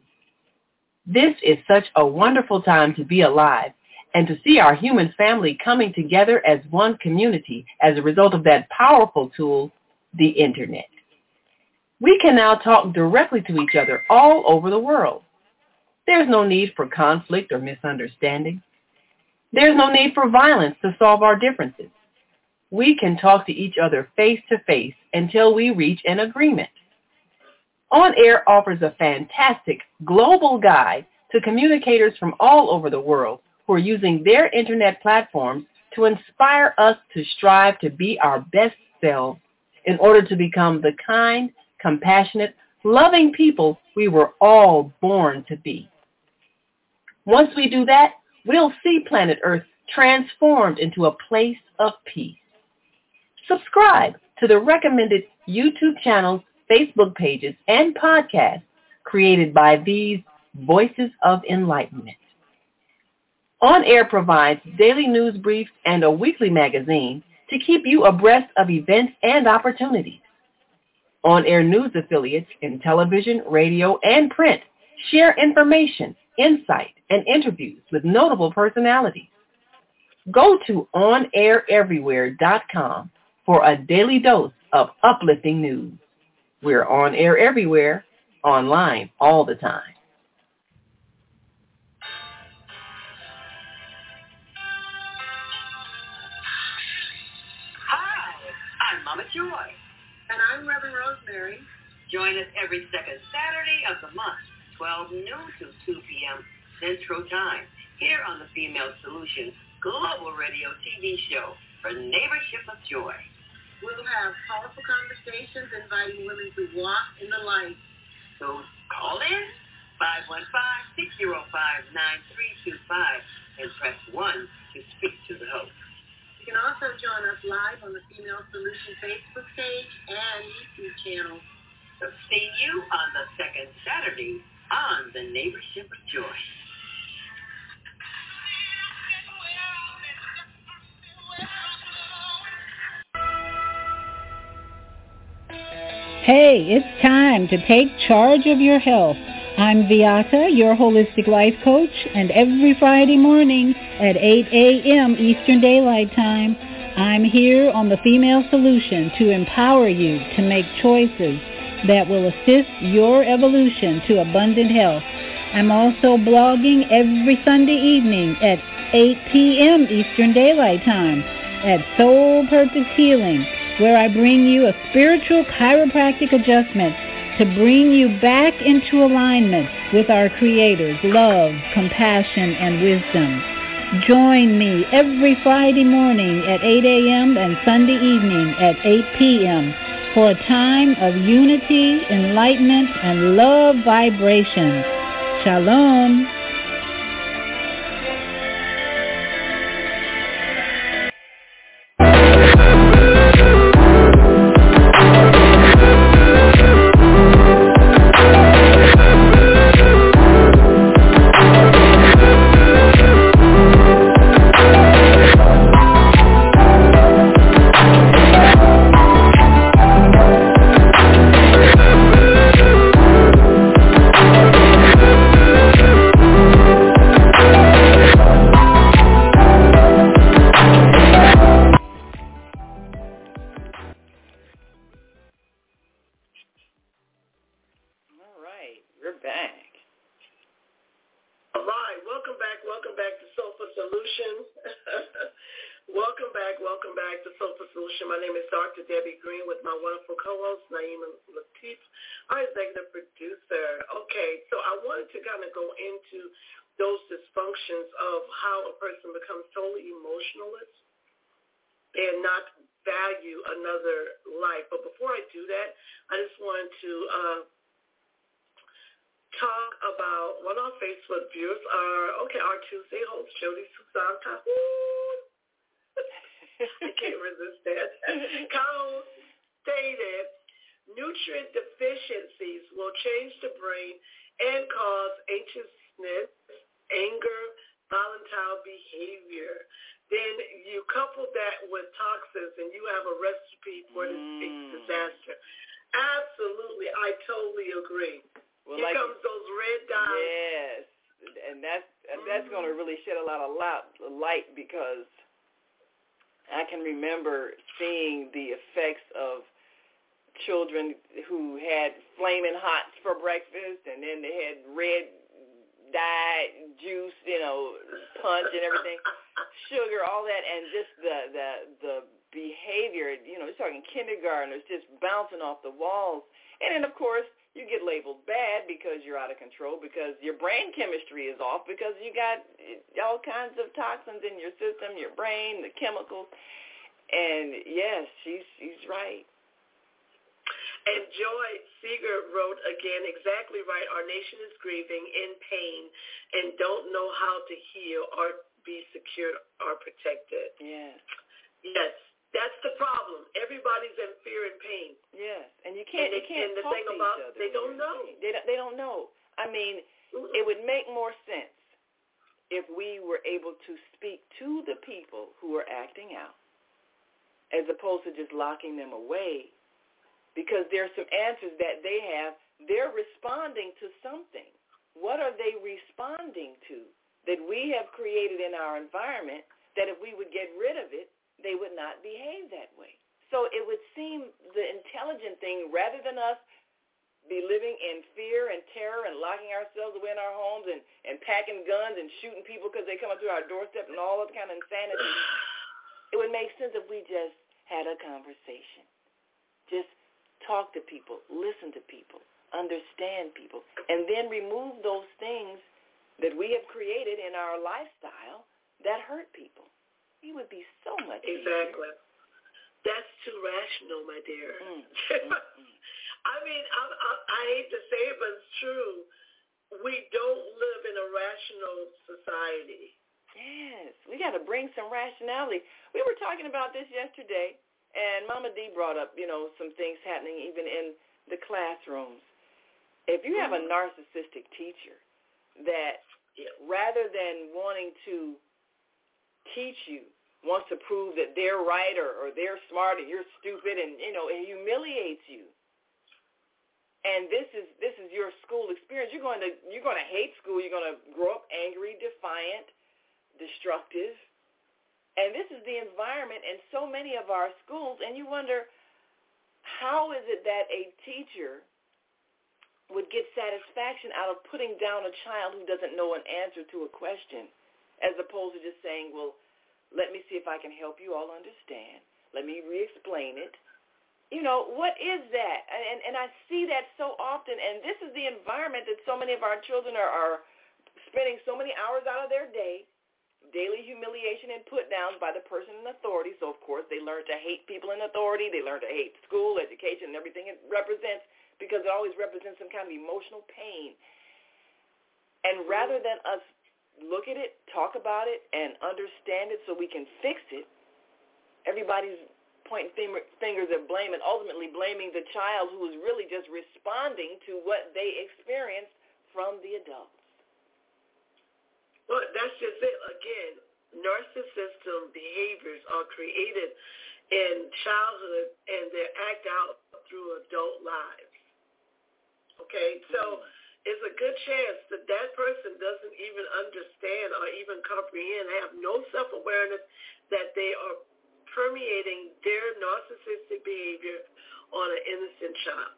This is such a wonderful time to be alive and to see our human family coming together as one community as a result of that powerful tool, the Internet. We can now talk directly to each other all over the world. There's no need for conflict or misunderstanding. There's no need for violence to solve our differences. We can talk to each other face to face until we reach an agreement. On Air offers a fantastic global guide to communicators from all over the world who are using their internet platforms to inspire us to strive to be our best selves in order to become the kind, compassionate, loving people we were all born to be. Once we do that, we'll see planet Earth transformed into a place of peace. Subscribe to the recommended YouTube channels, Facebook pages, and podcasts created by these Voices of Enlightenment. On Air provides daily news briefs and a weekly magazine to keep you abreast of events and opportunities. On Air News affiliates in television, radio, and print share information, insight, and interviews with notable personalities. Go to onaireverywhere.com for a daily dose of uplifting news. We're on air everywhere, online all the time. Joy. And I'm Reverend Rosemary. Join us every second Saturday of the month, 12 noon to 2 p.m. Central Time, here on the Female Solutions Global Radio TV show for Neighborship of Joy. We'll have powerful conversations inviting women to walk in the light. So call in 515-605-9325 and press 1 to speak to the host. You can also join us live on the Female Solution Facebook page and YouTube channel. So see you on the second Saturday on the Neighborship of Joy. Hey, it's time to take charge of your health. I'm Viata, your holistic life coach, and every Friday morning at 8 a.m. Eastern Daylight Time, I'm here on the Female Solution to empower you to make choices that will assist your evolution to abundant health. I'm also blogging every Sunday evening at 8 p.m. Eastern Daylight Time at Soul Purpose Healing where I bring you a spiritual chiropractic adjustment to bring you back into alignment with our Creator's love, compassion, and wisdom. Join me every Friday morning at 8 a.m. and Sunday evening at 8 p.m. for a time of unity, enlightenment, and love vibrations. Shalom. Kind of go into those dysfunctions of how a person becomes totally emotionalist and not value another life. But before I do that, I just wanted to uh, talk about one of our Facebook viewers are okay, our Tuesday host, Jody Susan. I can't resist that. Cahoon stated nutrient deficiencies will change the brain and cause anxiousness, anger, volatile behavior. Then you couple that with toxins and you have a recipe for this mm. big disaster. Absolutely, I totally agree. Well, Here like, comes those red dots. yes, and that's and that's going to mm. really shed a lot of light because I can remember seeing the effects of children who had flaming hots for breakfast, and then they had red dye juice, you know, punch and everything, sugar, all that, and just the the the behavior. You know, you're talking kindergartners just bouncing off the walls, and then of course you get labeled bad because you're out of control because your brain chemistry is off because you got all kinds of toxins in your system, your brain, the chemicals. And yes, she's she's right. And Joy Seeger wrote again, exactly right. Our nation is grieving, in pain, and don't know how to heal or be secured or protected. Yes. Yes. That's the problem. Everybody's in fear and pain. Yes, and you can't. And, you can't and the talk thing to about each other they don't know. They don't, they don't know. I mean, mm-hmm. it would make more sense if we were able to speak to the people who are acting out, as opposed to just locking them away, because there are some answers that they have. They're responding to something. What are they responding to that we have created in our environment? That if we would get rid of it, they would not behave that way. So it would seem the intelligent thing, rather than us be living in fear and terror and locking ourselves away in our homes and, and packing guns and shooting people because they come up to our doorstep and all that kind of insanity, (sighs) it would make sense if we just had a conversation. Just talk to people, listen to people, understand people, and then remove those things that we have created in our lifestyle that hurt people. It would be so much exactly. Easier. That's too rational, my dear. Mm. mm (laughs) I mean, I, I, I hate to say it, but it's true. We don't live in a rational society. Yes, we got to bring some rationality. We were talking about this yesterday, and Mama D brought up, you know, some things happening even in the classrooms. If you have a mm-hmm. narcissistic teacher that rather than wanting to teach you wants to prove that they're right or, or they're smart and you're stupid and you know it humiliates you and this is this is your school experience you're going to you're going to hate school you're going to grow up angry defiant destructive and this is the environment in so many of our schools and you wonder how is it that a teacher would get satisfaction out of putting down a child who doesn't know an answer to a question as opposed to just saying, well, let me see if I can help you all understand. Let me re-explain it. You know, what is that? And, and I see that so often, and this is the environment that so many of our children are, are spending so many hours out of their day, humiliation and put downs by the person in authority. So, of course, they learn to hate people in authority. They learn to hate school, education, and everything it represents because it always represents some kind of emotional pain. And mm-hmm. rather than us look at it, talk about it, and understand it so we can fix it, everybody's pointing fingers at blame and ultimately blaming the child who is really just responding to what they experienced from the adults. Well, that's just it. Again, narcissistic behaviors are created in childhood and they act out through adult lives. Okay, so mm-hmm it's a good chance that that person doesn't even understand or even comprehend, have no self-awareness that they are permeating their narcissistic behavior on an innocent child.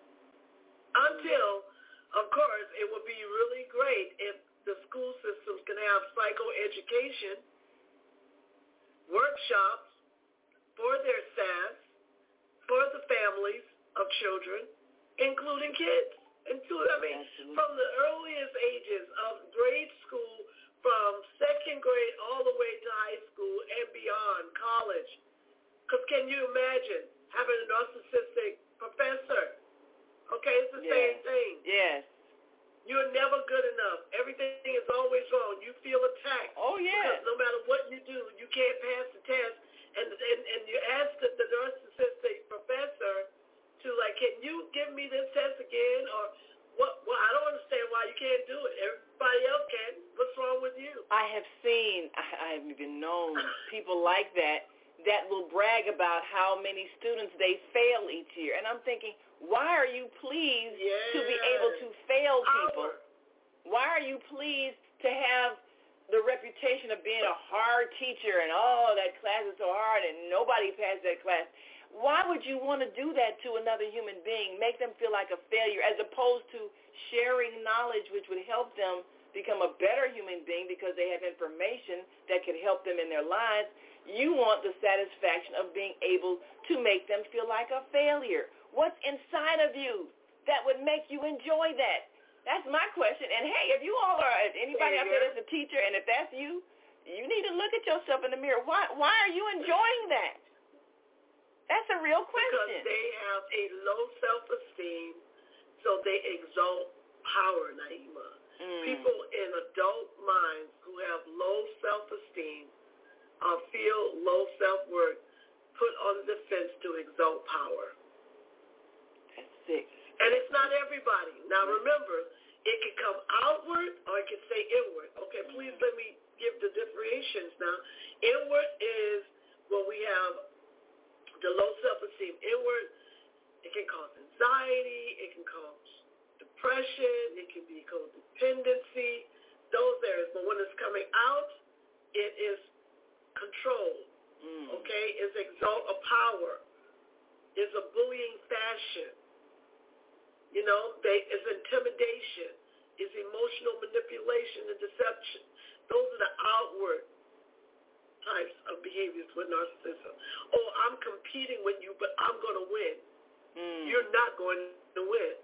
Until, of course, it would be really great if the school systems can have psychoeducation workshops for their staff, for the families of children, including kids into I mean Absolutely. from the earliest ages of grade school from second grade all the way to high school and beyond college. Because can you imagine having a narcissistic professor? Okay, it's the same thing. Yes. You're never good enough. Everything is always wrong. You feel attacked. Oh yeah. Because no matter what you do, you can't pass the test. And and, and you ask the, the narcissistic professor to like, can you give me this test again? Or what? Well, I don't understand why you can't do it. Everybody else can. What's wrong with you? I have seen, (laughs) I have even known people like that that will brag about how many students they fail each year. And I'm thinking, why are you pleased yes. to be able to fail people? Why are you pleased to have the reputation of being a hard teacher and oh that class is so hard and nobody passed that class why would you want to do that to another human being, make them feel like a failure, as opposed to sharing knowledge which would help them become a better human being because they have information that could help them in their lives? You want the satisfaction of being able to make them feel like a failure. What's inside of you that would make you enjoy that? That's my question. And hey, if you all are, if anybody out there that's a teacher, and if that's you, you need to look at yourself in the mirror. Why, why are you enjoying that? That's a real question. Because they have a low self-esteem, so they exalt power, Naima. Mm. People in adult minds who have low self-esteem uh, feel low self-worth put on the defense to exalt power. Sick. And it's not everybody. Now remember, it can come outward or it can stay inward. Okay, please let me give the differentiations now. Inward is when we have the low self-esteem. Inward, it can cause anxiety, it can cause depression, it can be codependency, those areas. But when it's coming out, it is control. Mm. Okay, it's exalt a power. It's a bullying fashion. You know, they it's intimidation, it's emotional manipulation and deception. Those are the outward types of behaviors with narcissism. Oh, I'm competing with you, but I'm going to win. Mm. You're not going to win.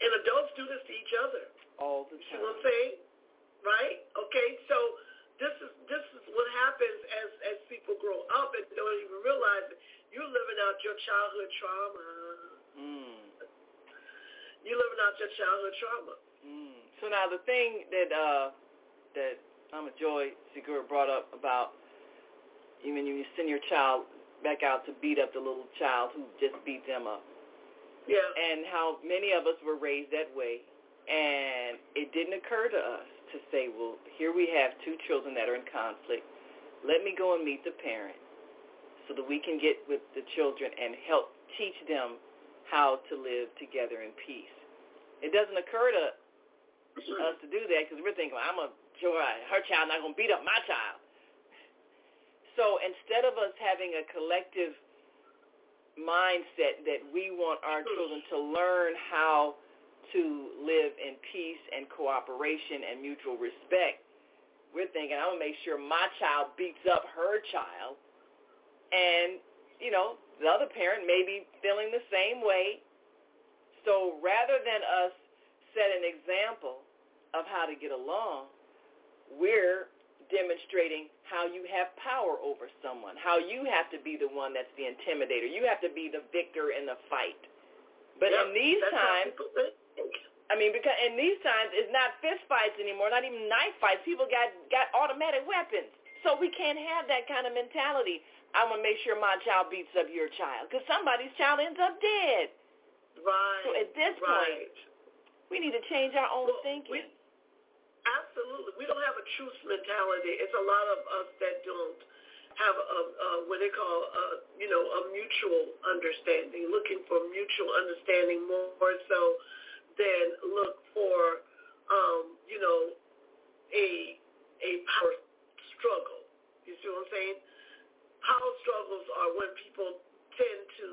And adults do this to each other. all the You see time. what I'm saying? Right? Okay, so this is this is what happens as as people grow up and don't even realize it. You're living out your childhood trauma. Mm. You're living out your childhood trauma. Mm. So now the thing that uh that Mama Joy Segura brought up about even when you send your child back out to beat up the little child who just beat them up. Yeah. And how many of us were raised that way and it didn't occur to us to say, well, here we have two children that are in conflict. Let me go and meet the parent so that we can get with the children and help teach them how to live together in peace. It doesn't occur to us to do that because we're thinking, well, I'm a joy. Her child not going to beat up my child. (laughs) So instead of us having a collective mindset that we want our children to learn how to live in peace and cooperation and mutual respect, we're thinking, I'm going to make sure my child beats up her child. And, you know, the other parent may be feeling the same way. So rather than us set an example of how to get along, we're demonstrating how you have power over someone, how you have to be the one that's the intimidator. You have to be the victor in the fight. But Yep, in these times. I mean, because in these times it's not fist fights anymore, not even knife fights. People got got automatic weapons, so we can't have that kind of mentality. I'm gonna make sure my child beats up your child because somebody's child ends up dead. Right. So at this point, we need to change our own Well, thinking. we- Absolutely. We don't have a truth mentality. It's a lot of us that don't have a, a what they call a, you know, a mutual understanding, looking for mutual understanding more, more so than look for, um, you know, a a power struggle. You see what I'm saying? Power struggles are when people tend to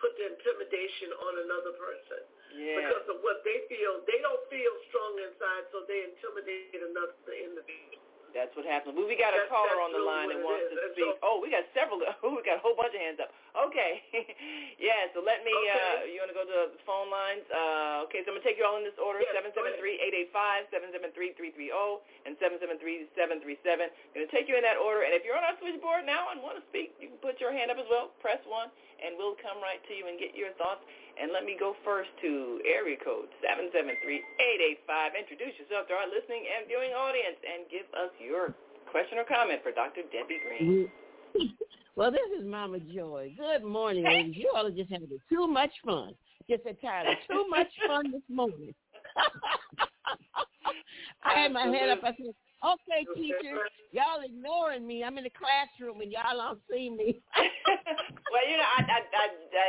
put the intimidation on another person yeah. because of what they feel. They don't feel strong inside, so they intimidate another individual. That's what happened. Well, we got a That's- caller that's on the line that wants is. to And speak. so- oh, we got several. (laughs) we got a whole bunch of hands up. Okay. (laughs) yeah, so let me, uh, Okay. you want to go to the phone lines? Uh, okay, so I'm going to take you all in this order, Yes, go ahead. 773-885, 773-330, and 773-737. going to take you in that order. And if you're on our switchboard now and want to speak, you can put your hand up as well. Press 1, and we'll come right to you and get your thoughts. And let me go first to area code 773-885. Introduce yourself to our listening and viewing audience and give us your question or comment for Dr. Debbie Green. (laughs) Well, this is Mama Joy. Good morning, Hey. ladies. You all are just having too much fun. Just entirely too much fun this morning. (laughs) I had my head up. I said, okay, teacher, y'all ignoring me. I'm in the classroom and y'all don't see me. (laughs) (laughs) well, you know, I, I I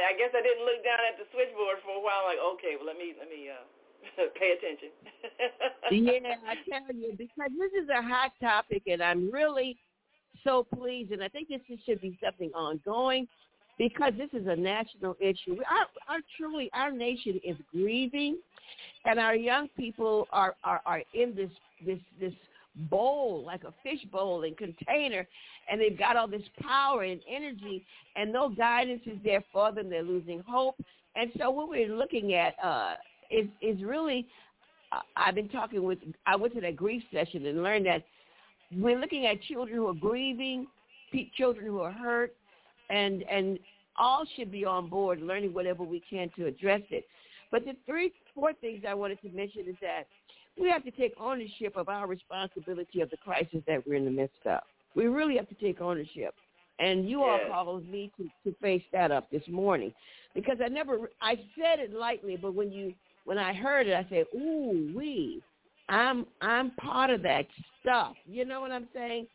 I guess I didn't look down at the switchboard for a while. Like, okay, well, let me let me uh (laughs) pay attention. yeah, I tell you, because this is a hot topic, and I'm really so pleased, and I think this should be something ongoing because this is a national issue. Our, our truly, our nation is grieving, and our young people are, are, are in this this this bowl like a fish bowl and container, and they've got all this power and energy, and no guidance is there for them. They're losing hope, and so what we're looking at uh, is is really I- I've been talking with, I went to that grief session and learned that we're looking at children who are grieving, children who are hurt, and and all should be on board, learning whatever we can to address it. But the three, four things I wanted to mention is that we have to take ownership of our responsibility of the crisis that we're in the midst of. We really have to take ownership. And you all called me to, to face that up this morning because I never, I said it lightly, but when you, when I heard it, I said, ooh, we, I'm, I'm part of that stuff. You know what I'm saying?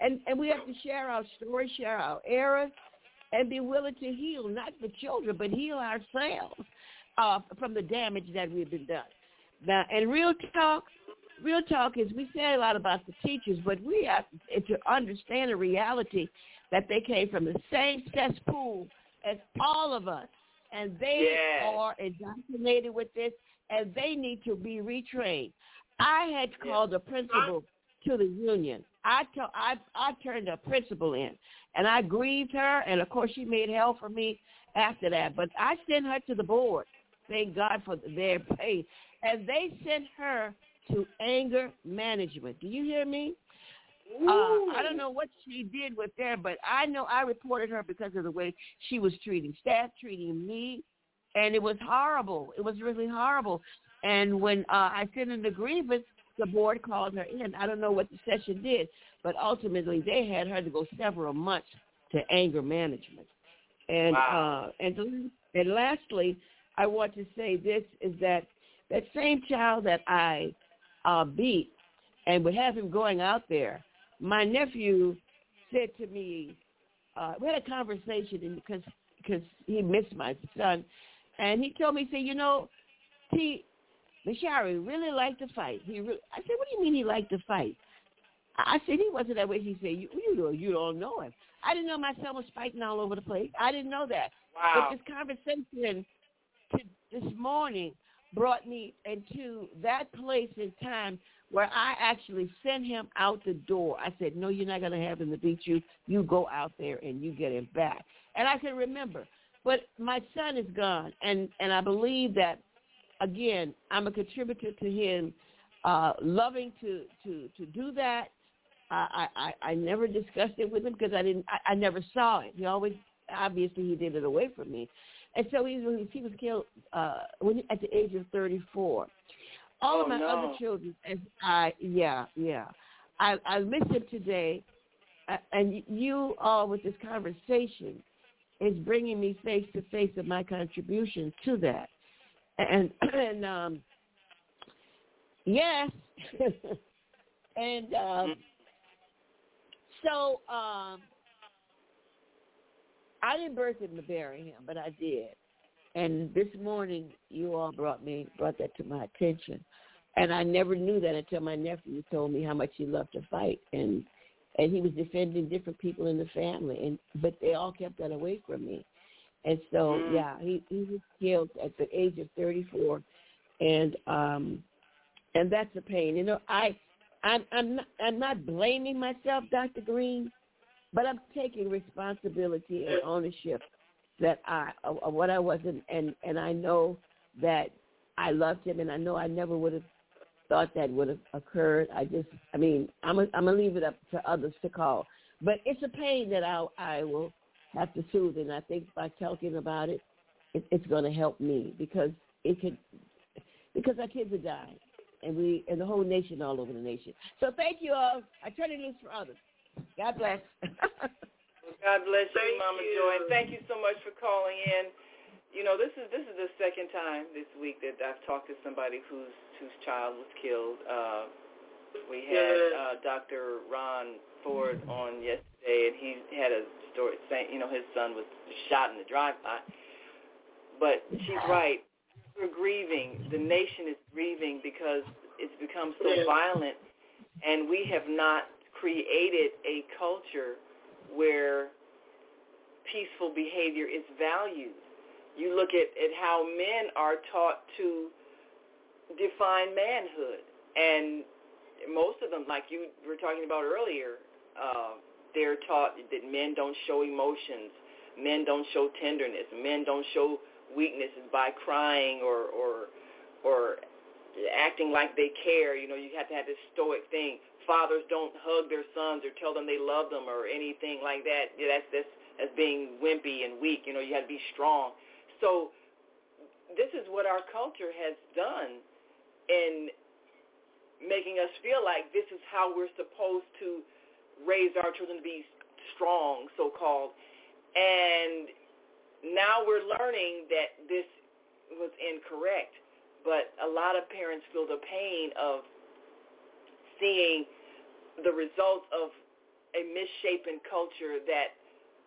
And, and we have to share our story, share our errors, and be willing to heal, not the children, but heal ourselves uh, from the damage that we've been done. Now, and real talk, real talk is we say a lot about the teachers, but we have to understand the reality that they came from the same cesspool as all of us, and they yes. are indoctrinated with this, and they need to be retrained. I had called the principal to the union. I, t- I, I turned a principal in, and I grieved her, and of course she made hell for me after that. But I sent her to the board. Thank God for their pay. And they sent her to anger management. Do you hear me? Uh, I don't know what she did with there, but I know I reported her because of the way she was treating staff, treating me, and it was horrible. It was really horrible. And when uh, I sent in the grievance, the board called her in. I don't know what the session did, but ultimately they had her to go several months to anger management. And wow. uh, and and lastly, I want to say this is that that same child that I uh, beat and would have him going out there my nephew said to me, uh, we had a conversation because because he missed my son, and he told me, say, you know, T. Mashari really liked to fight. He really, I said, what do you mean he liked to fight? I said he wasn't that way. He said, you you don't you don't know him. I didn't know my son was fighting all over the place. I didn't know that. Wow. But this conversation to this morning brought me into that place and time where I actually sent him out the door. I said, no, you're not going to have him to beat you. You go out there and you get him back. And I can remember. But my son is gone, and, and I believe that, again, I'm a contributor to him uh, loving to, to, to do that. I, I, I never discussed it with him because I didn't. I, I never saw it. He always, obviously, he did it away from me, and so he was he was killed uh, when at the age of 34 all oh, of my no. other children as I yeah yeah. I I it today, uh, and you all with this conversation is bringing me face to face of my contribution to that, and (clears throat) and um yes, (laughs) and um so um I didn't birth him to bury him, but I did. And this morning, you all brought me brought that to my attention, and I never knew that until my nephew told me how much he loved to fight, and and he was defending different people in the family, and but they all kept that away from me, and so Mm. yeah, he he was killed at the age of 34, and um, and that's a pain. You know, I I'm I'm not, I'm not blaming myself, Dr. Green, but I'm taking responsibility and ownership that I of what I wasn't, and and I know that I loved him, and I know I never would have thought that would have occurred. I just, I mean, I'm a, I'm gonna leave it up to others to call, but it's a pain that I I will have to soothe, and I think by talking about it, it it's going to help me because it could because our kids are dying, and we and the whole nation all over the nation. So thank you all. I turn it loose for others. God bless. God bless you, Thank Mama you. Joy, and thank you so much for calling in. You know, this is this is the second time this week that I've talked to somebody whose whose child was killed. Uh, we had Yes. uh, Dr. Ron Ford on yesterday, and he had a story saying, you know, his son was shot in the drive-by. But she's right. We're grieving. The nation is grieving because it's become so Yes. violent, and we have not created a culture where peaceful behavior is valued. You look at, at how men are taught to define manhood. And most of them, like you were talking about earlier, uh, they're taught that men don't show emotions, men don't show tenderness, men don't show weaknesses by crying or or or acting like they care. You know, you have to have this stoic thing. Fathers don't hug their sons or tell them they love them or anything like that. Yeah, that's that's as being wimpy and weak. You know, you have to be strong. So this is what our culture has done in making us feel like this is how we're supposed to raise our children to be strong, so-called. And now we're learning that this was incorrect. But a lot of parents feel the pain of seeing the results of a misshapen culture that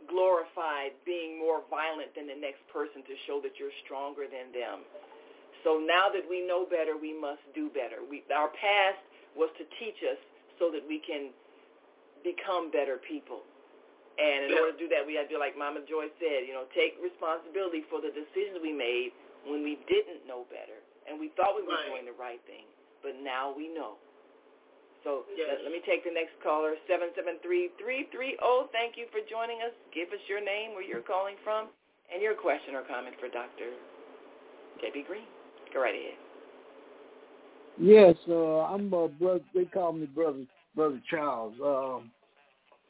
glorified being more violent than the next person to show that you're stronger than them. So now that we know better, we must do better. We, our past was to teach us so that we can become better people. And in order to do that, we have to do like Mama Joy said, you know, take responsibility for the decisions we made when we didn't know better and we thought we were right. doing the right thing, but now we know. So yes. let, let, me take the next caller, 773-330. Thank you for joining us. Give us your name, where you're calling from, and your question or comment for Dr. Debbie Green. Go right ahead. Yes, uh, I'm a brother. They call me brother, brother Charles. Um,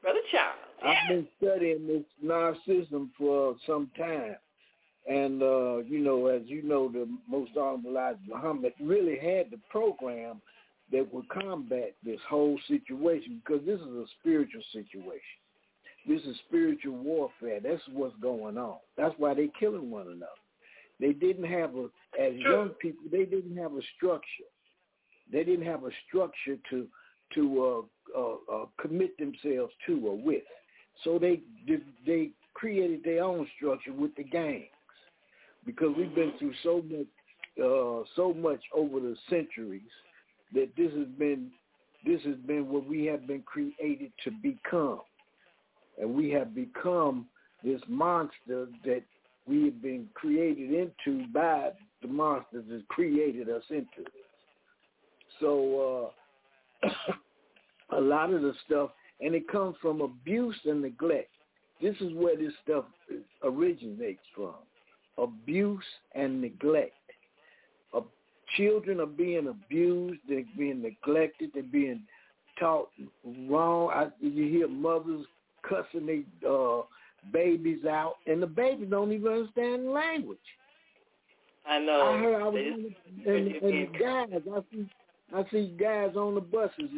brother Charles. Yes. I've been studying this narcissism for some time, and uh, you know, as you know, the most honorable Elijah Muhammad really had the program that would combat this whole situation because this is a spiritual situation. This is spiritual warfare. That's what's going on. That's why they're killing one another. They didn't have a, as young people, they didn't have a structure. They didn't have a structure to to uh, uh, uh, commit themselves to or with. So they they created their own structure with the gangs because we've been through so much uh, so much over the centuries that this has been this has been what we have been created to become, and we have become this monster that we have been created into by the monsters that created us into. this. So uh, (coughs) a lot of the stuff, and it comes from abuse and neglect. This is where this stuff originates from: abuse and neglect. Children are being abused, they're being neglected, they're being taught wrong. I, you hear mothers cussing their uh, babies out, and the babies don't even understand the language. I know. I heard I was in the, and, and guys, I see, I see guys on the buses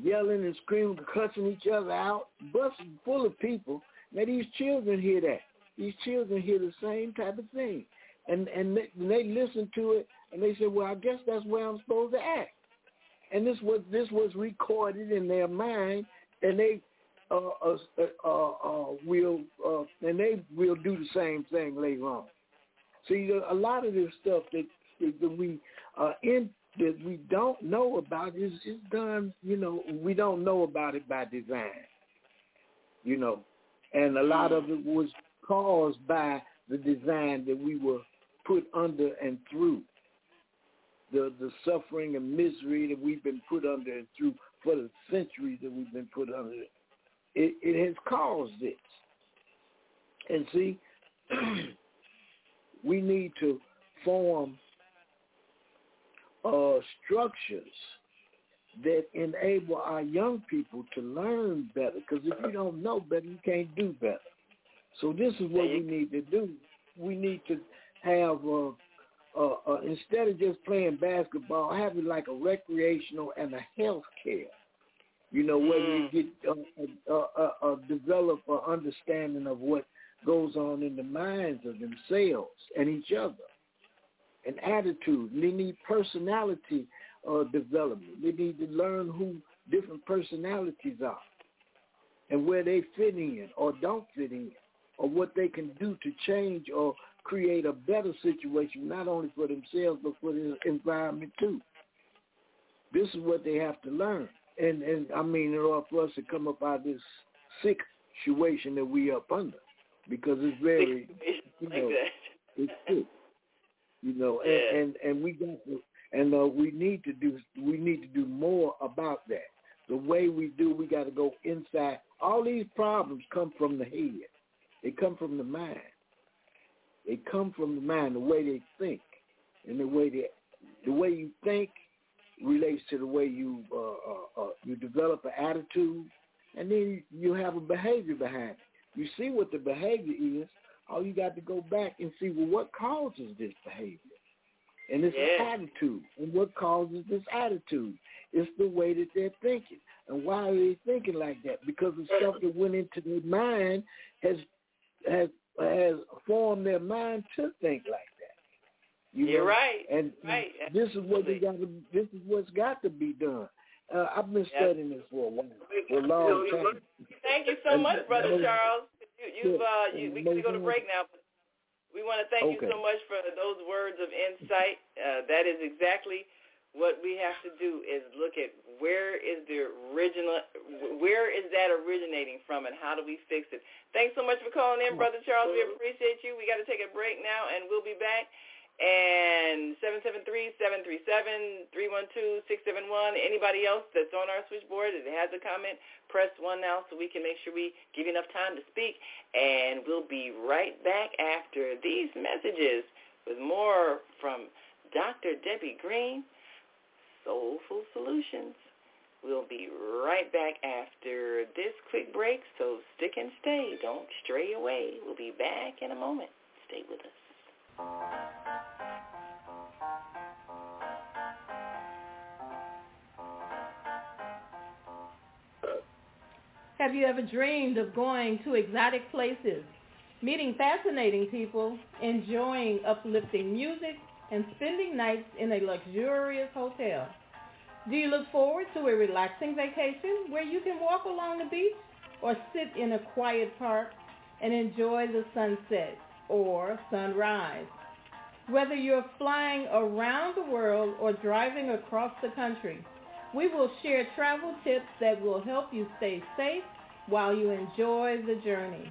yelling and screaming, cussing each other out. Buses full of people. Now these children hear that. These children hear the same type of thing, and and they, and they listen to it, and they say, "Well, I guess that's where I'm supposed to act." And this was this was recorded in their mind, and they uh, uh, uh, uh, will uh, and they will do the same thing later on. See, a lot of this stuff that that we uh, in that we don't know about is is done. You know, we don't know about it by design. You know, and a lot of it was caused by the design that we were put under and through. The the suffering and misery that we've been put under and through for the centuries that we've been put under it, it has caused this. And see, (clears throat) we need to form uh, structures that enable our young people to learn better. Because if you don't know better, you can't do better. So this is what we need to do. We need to have, uh, uh, uh, instead of just playing basketball, have it like a recreational and a health care you know, where mm. you get uh, uh, uh, uh, develop an understanding of what goes on in the minds of themselves and each other, An attitude. They need personality uh, development. They need to learn who different personalities are and where they fit in or don't fit in, or what they can do to change or create a better situation, not only for themselves but for the environment too. This is what they have to learn and and I mean, in order for us to come up out of this sick situation that we up under, because it's very, you know, it's sick, you know, and, and and we got to, and uh, we need to do we need to do more about that. The way we do, we got to go inside. All these problems come from the head. They come from the mind. They come from the mind, the way they think, and the way they, the way you think relates to the way you uh, uh, uh, you develop an attitude, and then you have a behavior behind it. You see what the behavior is. All you got to go back and see well what causes this behavior, and it's yeah. attitude. And what causes this attitude? It's the way that they're thinking. And why are they thinking like that? Because the stuff that went into their mind has has has formed their mind to think like that. You are right. And right. this is what we got to. This is what's got to be done. Uh, I've been studying this for a while, for a long time. Thank you so much, Brother Charles. You, you've uh, you, we can go to break now. But we want to thank okay. you so much for those words of insight. Uh, that is exactly what we have to do is look at where is the original, where is that originating from, and how do we fix it. Thanks so much for calling in, Brother Charles. We appreciate you. We got to take a break now, and we'll be back. And 773-737-312-671. Anybody else that's on our switchboard that has a comment, press 1 now so we can make sure we give you enough time to speak. And we'll be right back after these messages with more from Dr. Debbie Green, Soulful Solutions. We'll be right back after this quick break, so stick and stay. Don't stray away. We'll be back in a moment. Stay with us. Have you ever dreamed of going to exotic places, meeting fascinating people, enjoying uplifting music, and spending nights in a luxurious hotel? Do you look forward to a relaxing vacation where you can walk along the beach or sit in a quiet park and enjoy the sunset or sunrise? Whether you're flying around the world or driving across the country, we will share travel tips that will help you stay safe while you enjoy the journey.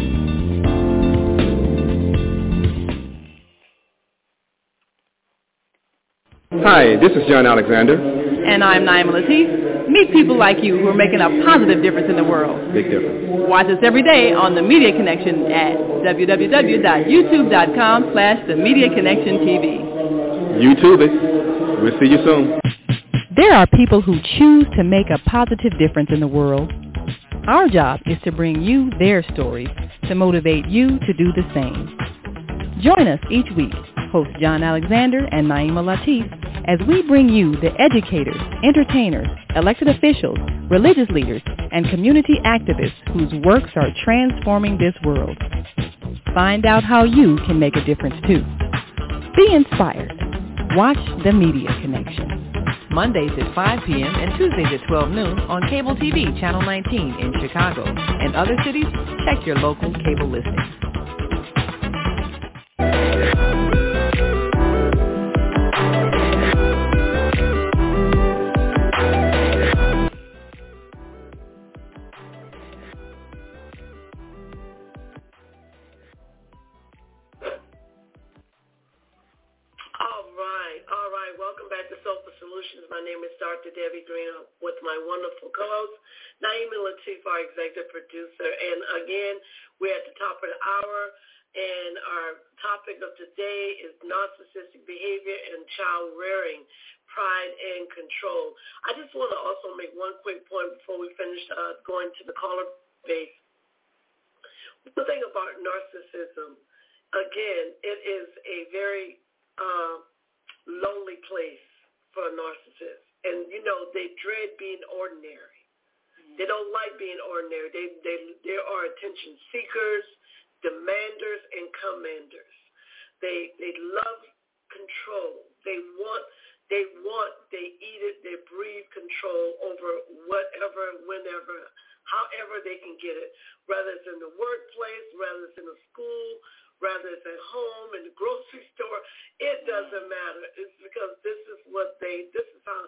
Hi, this is John Alexander. And I'm Naima Latif. Meet people like you who are making a positive difference in the world. Big difference. Watch us every day on The Media Connection at www.youtube.com slash The Media Connection TV. YouTube it. We'll see you soon. There are people who choose to make a positive difference in the world. Our job is to bring you their stories to motivate you to do the same. Join us each week, host John Alexander and Naima Latif, as we bring you the educators, entertainers, elected officials, religious leaders, and community activists whose works are transforming this world. Find out how you can make a difference too. Be inspired. Watch The Media Connection. Mondays at 5 p.m. and Tuesdays at 12 noon on Cable TV Channel 19 in Chicago. and other cities, check your local cable listings. Solutions. My name is Dr. Debbie Green with my wonderful co-host, Naima Latif, our executive producer. And again, we're at the top of the hour, and our topic of today is narcissistic behavior and child rearing, pride and control. I just want to also make one quick point before we finish uh, going to the caller base. The thing about narcissism, again, it is a very uh, lonely place for a narcissist. And, you know, they dread being ordinary. Mm-hmm. They don't like being ordinary. They, they, they are attention seekers, demanders, and commanders. They, they love control. They want, they want, they eat it, they breathe control over whatever, whenever, however they can get it, whether it's in the workplace, whether it's in a school, whether it's at home, in the grocery (laughs) store, it doesn't matter. It's because this is what they, this is how,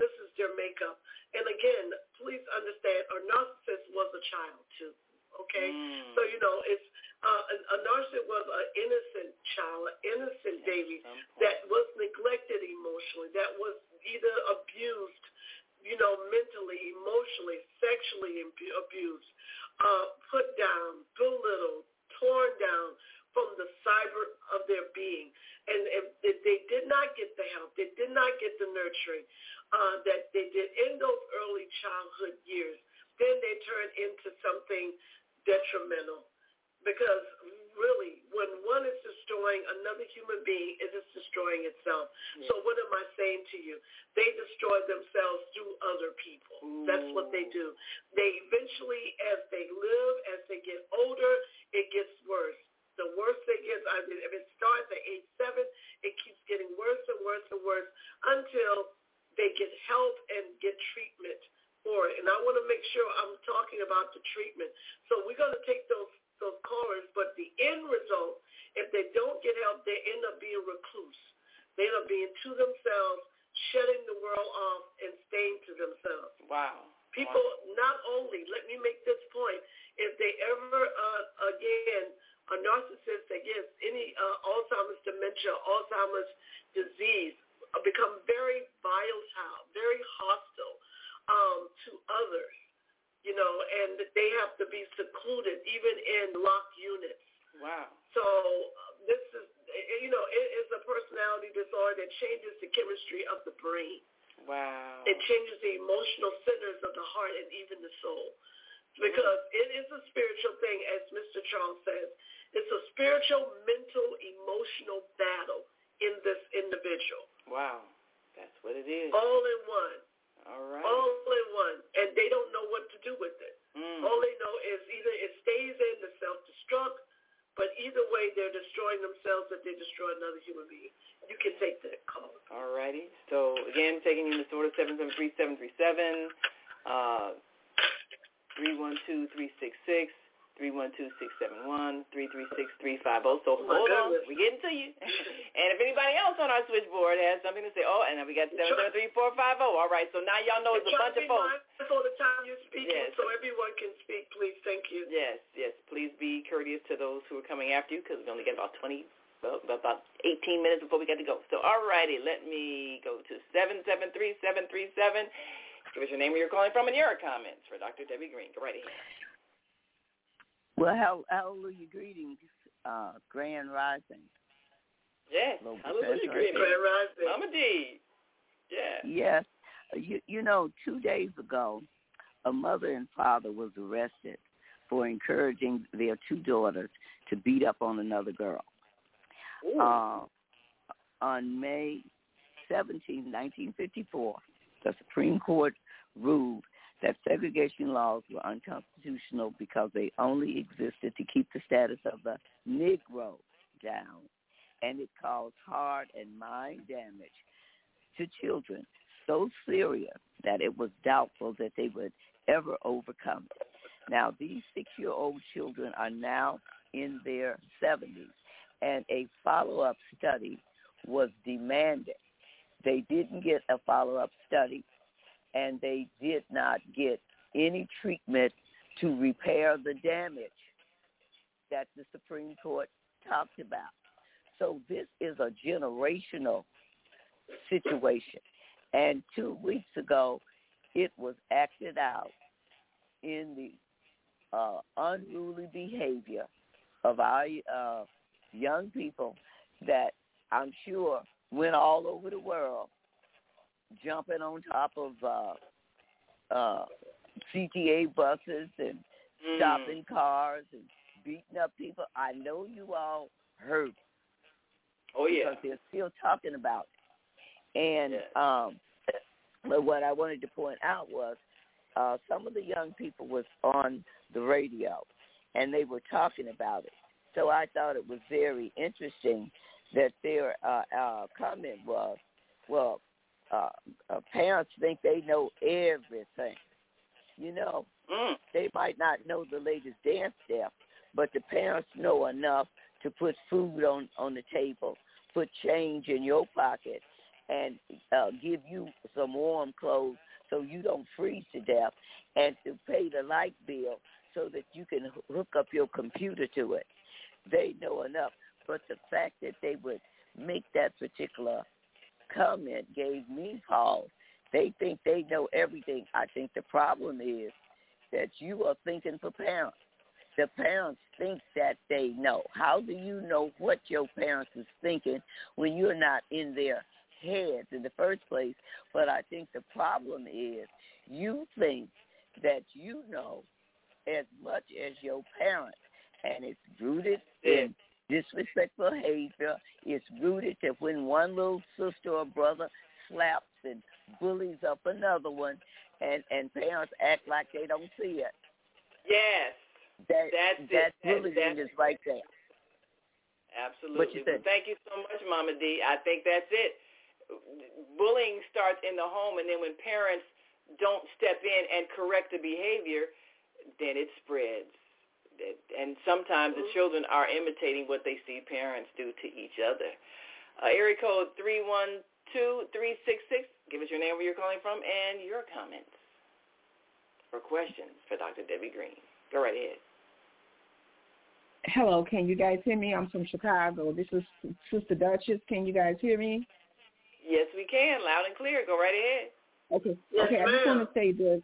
this is their makeup. And again, please understand, a narcissist was a child too. Okay, mm. so you know it's uh, a, a narcissist was an innocent child, an innocent baby that was neglected emotionally, that was either abused, you know, mentally, emotionally, sexually abused, uh, put down, belittled, torn down, from the cyber of their being. And if they did not get the help, they did not get the nurturing uh, that they did in those early childhood years, then they turn into something detrimental. Because really, when one is destroying another human being, it is destroying itself. Yeah. So what am I saying to you? They destroy themselves through other people. Ooh. That's what they do. They eventually, as they live, as they get older, it gets worse the worse it gets. I mean, if it starts at age seven, it keeps getting worse and worse and worse until they get help and get treatment for it. And I want to make sure I'm talking about the treatment. So we're going to take those those callers, but the end result, if they don't get help, they end up being recluse. They end up being to themselves, shutting the world off and staying to themselves. Wow. People wow. not only, let me make this point, if they ever, uh, again, a narcissist that gets any uh, Alzheimer's dementia, Alzheimer's disease, uh, become very volatile, very hostile um, to others, you know, and they have to be secluded even in locked units. Wow. So uh, this is, you know, it is a personality disorder that changes the chemistry of the brain. Wow. It changes the emotional centers of the heart and even the soul. Because it is a spiritual thing, as Mr. Charles says. It's a spiritual, mental, emotional battle in this individual. Wow. That's what it is. All in one. All right. All in one. And they don't know what to do with it. Mm. All they know is either it stays in the self-destruct, but either way they're destroying themselves if they destroy another human being. You can take that call. All righty. So, again, taking in the order 773-737, uh, 312-366. 312-671-336-350. So oh hold on, we're getting to you. (laughs) and if anybody else on our switchboard has something to say, oh, and we got 773-450. All right, so now y'all know it's a bunch of folks. all the time you're speaking yes. so everyone can speak, please. Thank you. Yes, yes. Please be courteous to those who are coming after you because we only got about 20, well, about 18 minutes before we got to go. So all righty, let me go to 773-737. Give us your name where you're calling from and your comments for Dr. Debbie Green. Go right ahead. Well, hallelujah greetings, uh, Grand Rising. Yes, Hello, hallelujah greetings, Grand Rising. Mama D. Yeah. Yes. You, you know, two days ago, a mother and father was arrested for encouraging their two daughters to beat up on another girl. Uh, on May 17, 1954, the Supreme Court ruled that segregation laws were unconstitutional because they only existed to keep the status of the Negro down, and it caused heart and mind damage to children so serious that it was doubtful that they would ever overcome it. Now, these six-year-old children are now in their 70s, and a follow-up study was demanded. They didn't get a follow-up study and they did not get any treatment to repair the damage that the Supreme Court talked about. So this is a generational situation. And two weeks ago, it was acted out in the uh, unruly behavior of our uh, young people that I'm sure went all over the world, jumping on top of uh, uh, CTA buses and Mm. stopping cars and beating up people. I know you all heard. Oh yeah. Because they're still talking about it. And um but what I wanted to point out was uh some of the young people was on the radio and they were talking about it. So I thought it was very interesting that their uh, uh comment was, well, uh, uh parents think they know everything. You know, Mm. they might not know the latest dance step, but the parents know enough to put food on on the table, put change in your pocket, and uh, give you some warm clothes so you don't freeze to death, and to pay the light bill so that you can hook up your computer to it. They know enough, but the fact that they would make that particular comment gave me pause. They think they know everything. I think the problem is that you are thinking for parents. The parents think that they know. How do you know what your parents is thinking when you're not in their heads in the first place? But I think the problem is you think that you know as much as your parents, and it's rooted in disrespectful behavior. It's rooted that when one little sister or brother slaps and bullies up another one, and and parents act like they don't see it. Yes. That That's that That- bullying that's is right there. Absolutely. Well, thank you so much, Mama D. I think that's it. Bullying starts in the home, and then when parents don't step in and correct the behavior, then it spreads. That- And sometimes the children are imitating what they see parents do to each other. Uh, area code 312-366. Give us your name, where you're calling from, and your comments or questions for Dr. Debbie Green. Go right ahead. Hello, can you guys hear me? I'm from Chicago. This is Sister Duchess. Can you guys hear me? Yes, we can. Loud and clear. Go right ahead. Okay. Yes, okay, I just want to say this.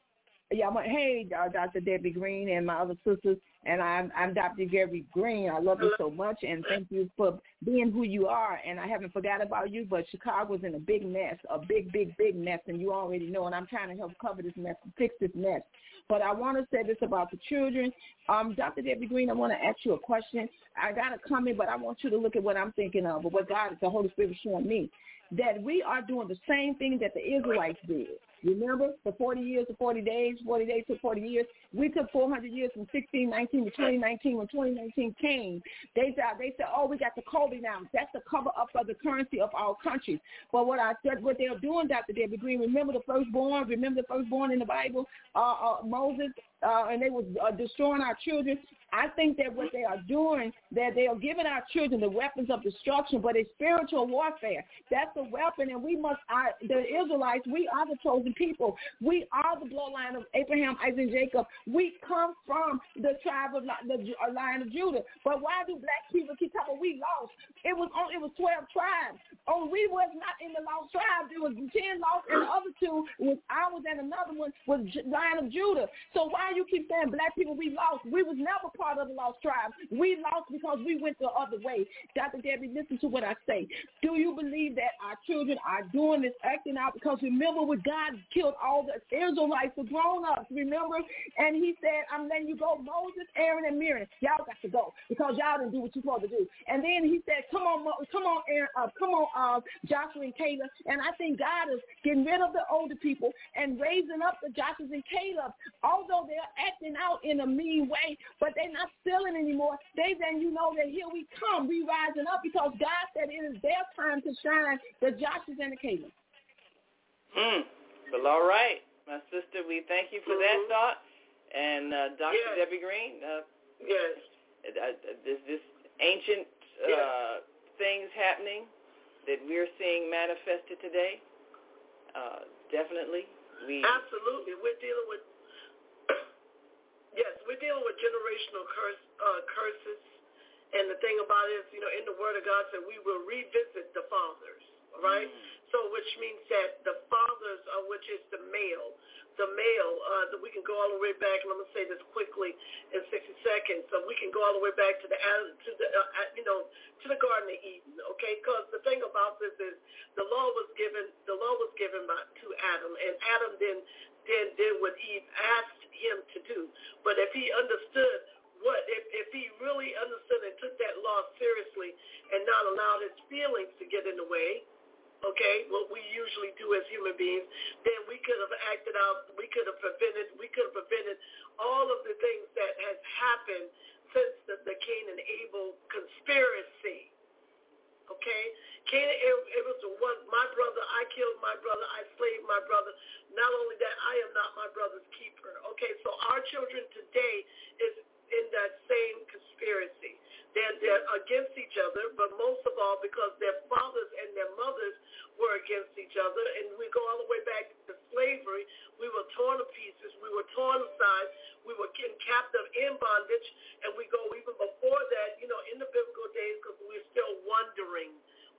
Yeah, I'm, hey, uh, Dr. Debbie Green and my other sisters, and I'm I'm Dr. Debbie Green. I love you so much, and thank you for being who you are. And I haven't forgot about you, but Chicago's in a big mess, a big, big, big mess, and you already know. And I'm trying to help cover this mess, fix this mess. But I want to say this about the children. Um, Dr. Debbie Green, I want to ask you a question. I got a comment, but I want you to look at what I'm thinking of, or what God, the Holy Spirit, is showing me. That we are doing the same thing that the Israelites did. Remember the 40 years to 40 days, 40 days to 40 years. We took 400 years from 1619 to 2019. When 2019 came, they said they said, "Oh, we got the Kobe now. That's the cover up of the currency of our country." But what I said, what they're doing, Dr. Debbie Green, remember the firstborn? Remember the firstborn in the Bible, uh, uh, Moses, uh, and they was uh, destroying our children. I think that what they are doing, that they are giving our children the weapons of destruction, but it's spiritual warfare. That's the weapon, and we must. I, the Israelites, we are the chosen people. We are the bloodline of Abraham, Isaac, and Jacob. We come from the tribe of the uh, line of Judah. But why do black people keep talking? We lost. It was on. It was twelve tribes. Oh, we was not in the lost tribe. There was ten lost, and the other two was ours, and another one was line of Judah. So why you keep saying black people we lost? We was never part of the lost tribe. We lost because we went the other way. Dr. Debbie, listen to what I say. Do you believe that our children are doing this, acting out? Because remember when God killed all the Israelites, the grown-ups, remember? And he said, I'm letting you go. Moses, Aaron, and Miriam, y'all got to go because y'all didn't do what you're supposed to do. And then he said, come on, Mo- come on, Aaron, uh, come on, uh, Joshua and Caleb. And I think God is getting rid of the older people and raising up the Joshuas and Caleb. Although they're acting out in a mean way, but they're not stealing anymore. They then you know that here we come, we rising up because God said it is their time to shine, the Joshuas and the Caleb. Hmm. Well, all right, my sister. We thank you for that Mm-hmm. thought. And uh, Dr. Debbie Green, uh, Yes. uh, this this ancient uh, things happening that we're seeing manifested today. Uh, definitely, we Absolutely. We're dealing with yes, we're dealing with generational curse uh, curses. And the thing about it is, you know, in the Word of God said we will revisit the fathers. right? So which means that the fathers, uh, which is the male, the male, uh, that we can go all the way back, and I'm gonna say this quickly in 60 seconds. So we can go all the way back to the to the uh, you know to the Garden of Eden, okay? Because the thing about this is the law was given the law was given by to Adam, and Adam then then did what Eve asked him to do. But if he understood what if, if he really understood and took that law seriously and not allowed his feelings to get in the way, okay, what we usually do as human beings, then we could have acted out, we could have prevented, we could have prevented all of the things that has happened since the, the Cain and Abel conspiracy. Okay, Cain, it, was the one. My brother, I killed my brother. I slaved my brother. Not only that, I am not my brother's keeper. Okay, so our children today is in that same conspiracy. They're, they're against each other, but most of all because their fathers and their mothers were against each other. And we go all the way back to slavery. We were torn to pieces. We were torn aside. We were kept captive in bondage. And we go even before that, you know, in the biblical days because we're still wondering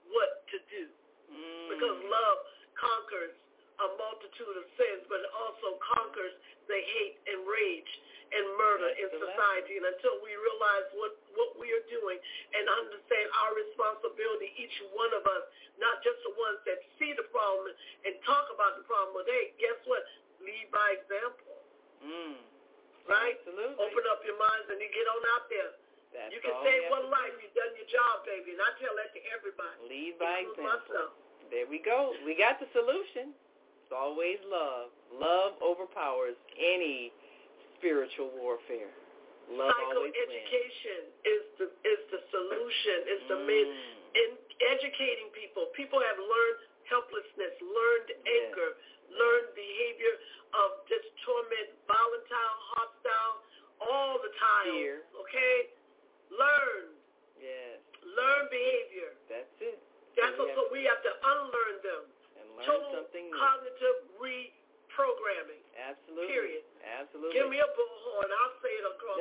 what to do. Mm. Because love conquers a multitude of sins, but it also conquers the hate and rage and murder in society. And until we realize what, what we are doing and understand our responsibility, each one of us, not just the ones that see the problem and talk about the problem, but hey, guess what? Lead by example. Mm. Right? Absolutely. Open up your minds and you get on out there. That's you can save one life. You've done your job, baby. And I tell that to everybody. Lead by example. Myself. There we go. We got the solution. Always love. Love overpowers any spiritual warfare. Love always Psychoeducation is the is the solution. Is the mm. main in educating people. People have learned helplessness, learned anger, learned behavior of just torment, volatile, hostile, all the time. Fear. Okay? Learn. Yes. Learn behavior. That's it. That's so what so we have to unlearn them. And learn Total something new. cognitive reprogramming. Absolutely. Period. Absolutely. Give me a bullhorn. I'll say it across.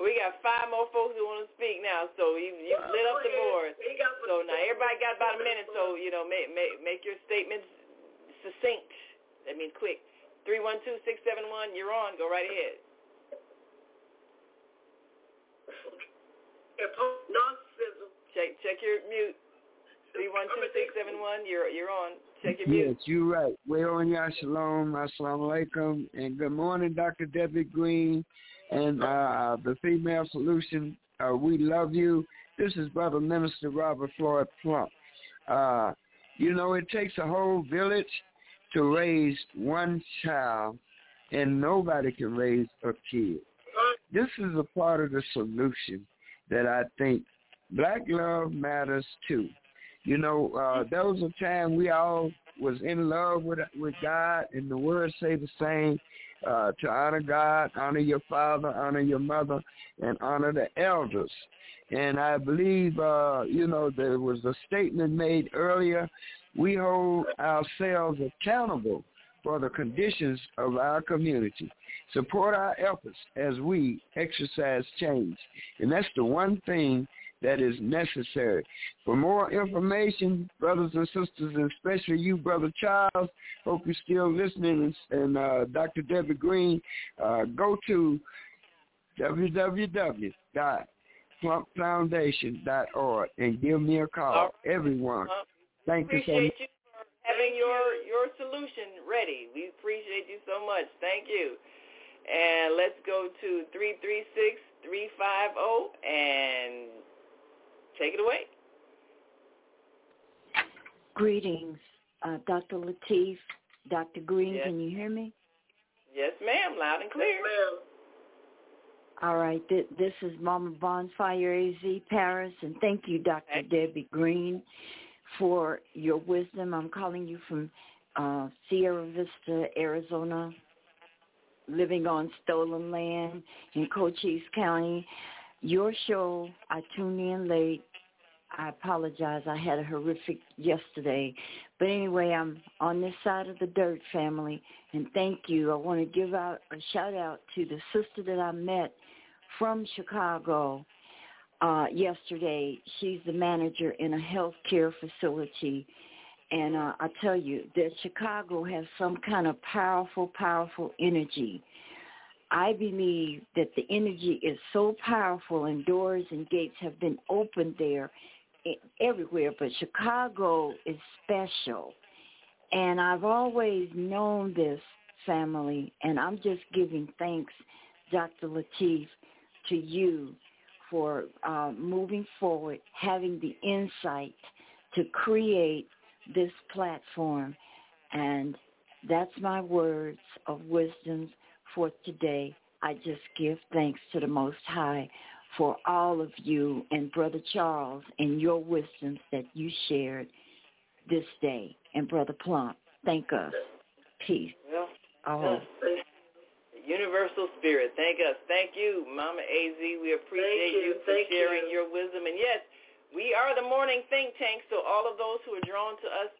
we got five more folks who want to speak now, so you you Well, lit up go the ahead. board. They got So now everybody got about a minute, so you know make make make your statements succinct. That means quick. Three one two six seven one. You're on. Go right ahead. Narcissism. Check check your mute. Three one two one. You're you're on. Check your Yes, mute. you're right. Well on ya shalom, assalamu alaikum, and good morning, Dr. Debbie Green and uh, the Female Solution. Uh, we love you. This is Brother Minister Robert Floyd Plump. Uh, you know, it takes a whole village to raise one child, and nobody can raise a kid. This is a part of the solution that I think black love matters too. You know, uh, there was a time we all was in love with with God, and the words say the same: uh, to honor God, honor your father, honor your mother, and honor the elders. And I believe, uh, you know, there was a statement made earlier. We hold ourselves accountable for the conditions of our community. Support our efforts as we exercise change. And that's the one thing that is necessary. For more information, brothers and sisters, and especially you, Brother Charles, hope you're still listening, and, and uh, Dr. Debbie Green, uh, go to www.plumpfoundation.org and give me a call. Everyone, thank you so much. Appreciate you for having your your solution ready. We appreciate you so much. Thank you. And let's go to three three six three five zero and take it away. Greetings, uh, Dr. Latif, Dr. Green. Yes. Can you hear me? Yes, ma'am. Loud and clear. All right. Th- this is Mama Bonfire AZ Paris, and thank you, Dr. Debbie Green, for your wisdom. I'm calling you from uh, Sierra Vista, Arizona, living on stolen land in Cochise County. Your show, I tuned in late. I apologize. I had a horrific yesterday. But anyway, I'm on this side of the dirt family, and thank you. I want to give out a shout out to the sister that I met from Chicago. uh, yesterday. She's the manager in a healthcare facility. And uh, I tell you that Chicago has some kind of powerful, powerful energy. I believe that the energy is so powerful and doors and gates have been opened there everywhere, but Chicago is special. And I've always known this family, and I'm just giving thanks, Dr. Latif, to you for uh, moving forward, having the insight to create this platform. And that's my words of wisdom for today. I just give thanks to the Most High for all of you and Brother Charles and your wisdoms that you shared this day. And Brother Plump, thank us. Peace. Well, oh. Universal Spirit, thank us. Thank you, Mama AZ. We appreciate you. you, for Thank sharing you. your wisdom. And yes, we are the morning think tank, so all of those who are drawn to us,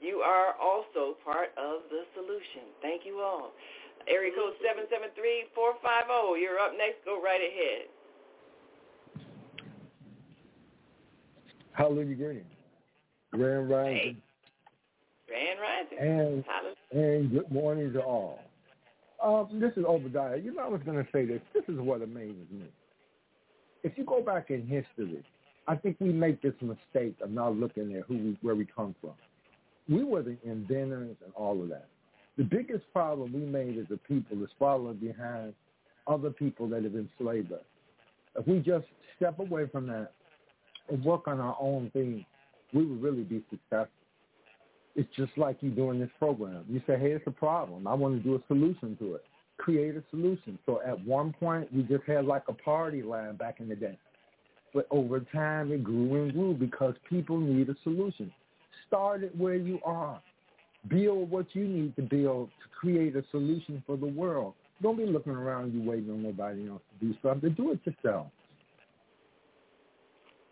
you are also part of the solution. Thank you all. Area code 773-450. You're up next. Go right ahead. Hallelujah Green. Grand Rising. Grand Rising. And, Hallelujah. and good morning to all. Um, this is Obadiah. You know, I was going to say this. This is what amazes me. If you go back in history, I think we make this mistake of not looking at who we, where we come from. We were the inventors and all of that. The biggest problem we made as a people is following behind other people that have enslaved us. If we just step away from that and work on our own thing, we would really be successful. It's just like you doing this program. You say, hey, it's a problem. I want to do a solution to it. Create a solution. So at one point, we just had like a party line back in the day. But over time, it grew and grew because people need a solution. Start it where you are. Build what you need to build to create a solution for the world. Don't be looking around you waiting on nobody else to do something. Do it yourself.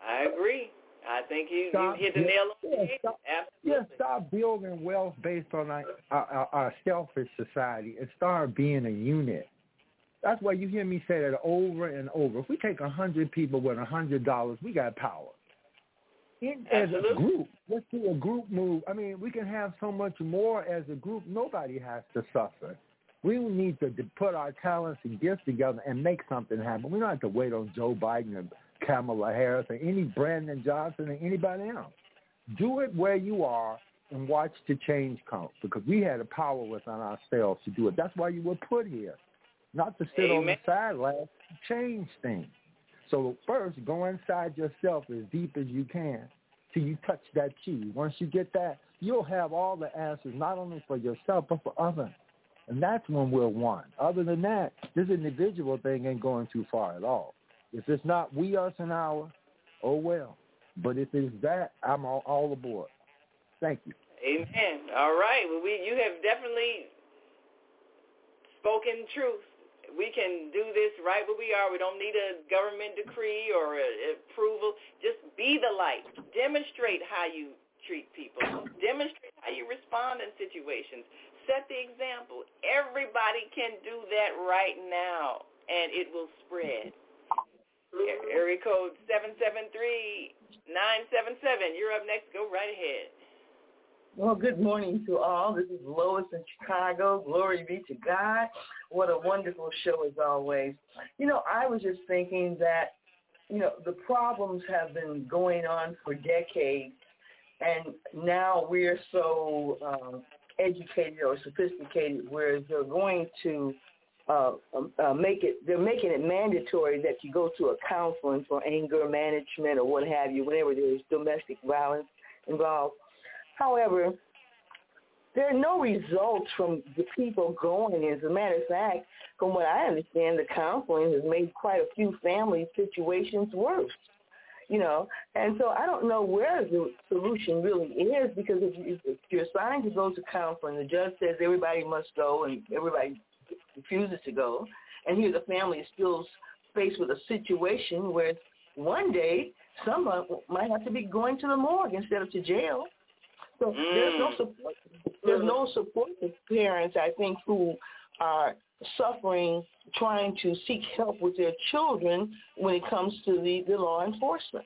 I agree. I think you, you hit the nail on the yeah, head. stop- Absolutely. Yeah, stop building wealth based on our, our, selfish society and start being a unit. That's why you hear me say that over and over. If we take a hundred people with a hundred dollars, we got power. In, as a group, let's do a group move. I mean, we can have so much more as a group. Nobody has to suffer. We need to, to put our talents and gifts together and make something happen. We don't have to wait on Joe Biden or Kamala Harris or any Brandon Johnson or anybody else. Do it where you are and watch the change come because we had the power within ourselves to do it. That's why you were put here, not to sit on the Amen. sidelines, change things. So first, go inside yourself as deep as you can till you touch that key. Once you get that, you'll have all the answers, not only for yourself, but for others. And that's when we're one. Other than that, this individual thing ain't going too far at all. If it's not we, us, and our, oh well. But if it's that, I'm all, all aboard. Thank you. Amen. All right. Well, we you have definitely spoken truth. We can do this right where we are. We don't need a government decree or a, approval. Just be the light. Demonstrate how you treat people. Demonstrate how you respond in situations. Set the example. Everybody can do that right now, and it will spread. A- Area code seven seven three nine seven seven. You're up next. Go right ahead. Well, good morning to all. This is Lois in Chicago. Glory be to God. What a wonderful show as always. You know, I was just thinking that, you know, the problems have been going on for decades, and now we're so um, educated or sophisticated where they're going to uh, um, uh, make it, they're making it mandatory that you go to a counseling for anger management or what have you, whenever there's domestic violence involved. However, there are no results from the people going. As a matter of fact, from what I understand, the counseling has made quite a few family situations worse. You know, and so I don't know where the solution really is because if, you, if you're assigned to go to counseling, the judge says everybody must go and everybody refuses to go, and here the family is still faced with a situation where one day someone might have to be going to the morgue instead of to jail. So there's no mm. support. There's no support for parents, I think, who are suffering trying to seek help with their children when it comes to the, the law enforcement.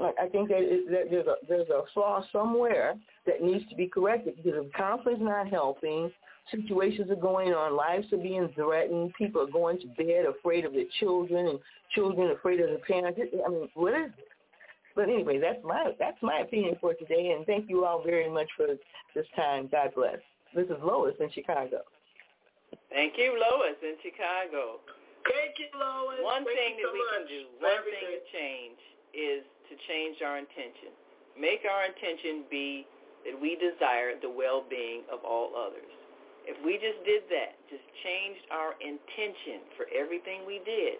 I think that, it, that there's, a, there's a flaw somewhere that needs to be corrected because if conflict's not helping, situations are going on, lives are being threatened, people are going to bed afraid of their children, and children afraid of their parents. I mean, what is it? But anyway, that's my that's my opinion for today, and thank you all very much for this time. God bless. This is Lois in Chicago. Thank you, Lois in Chicago. Thank you, Lois. One Thank thing you that so we can do, for one thing everything. to change is to change our intention. Make our intention be that we desire the well-being of all others. If we just did that, just changed our intention for everything we did,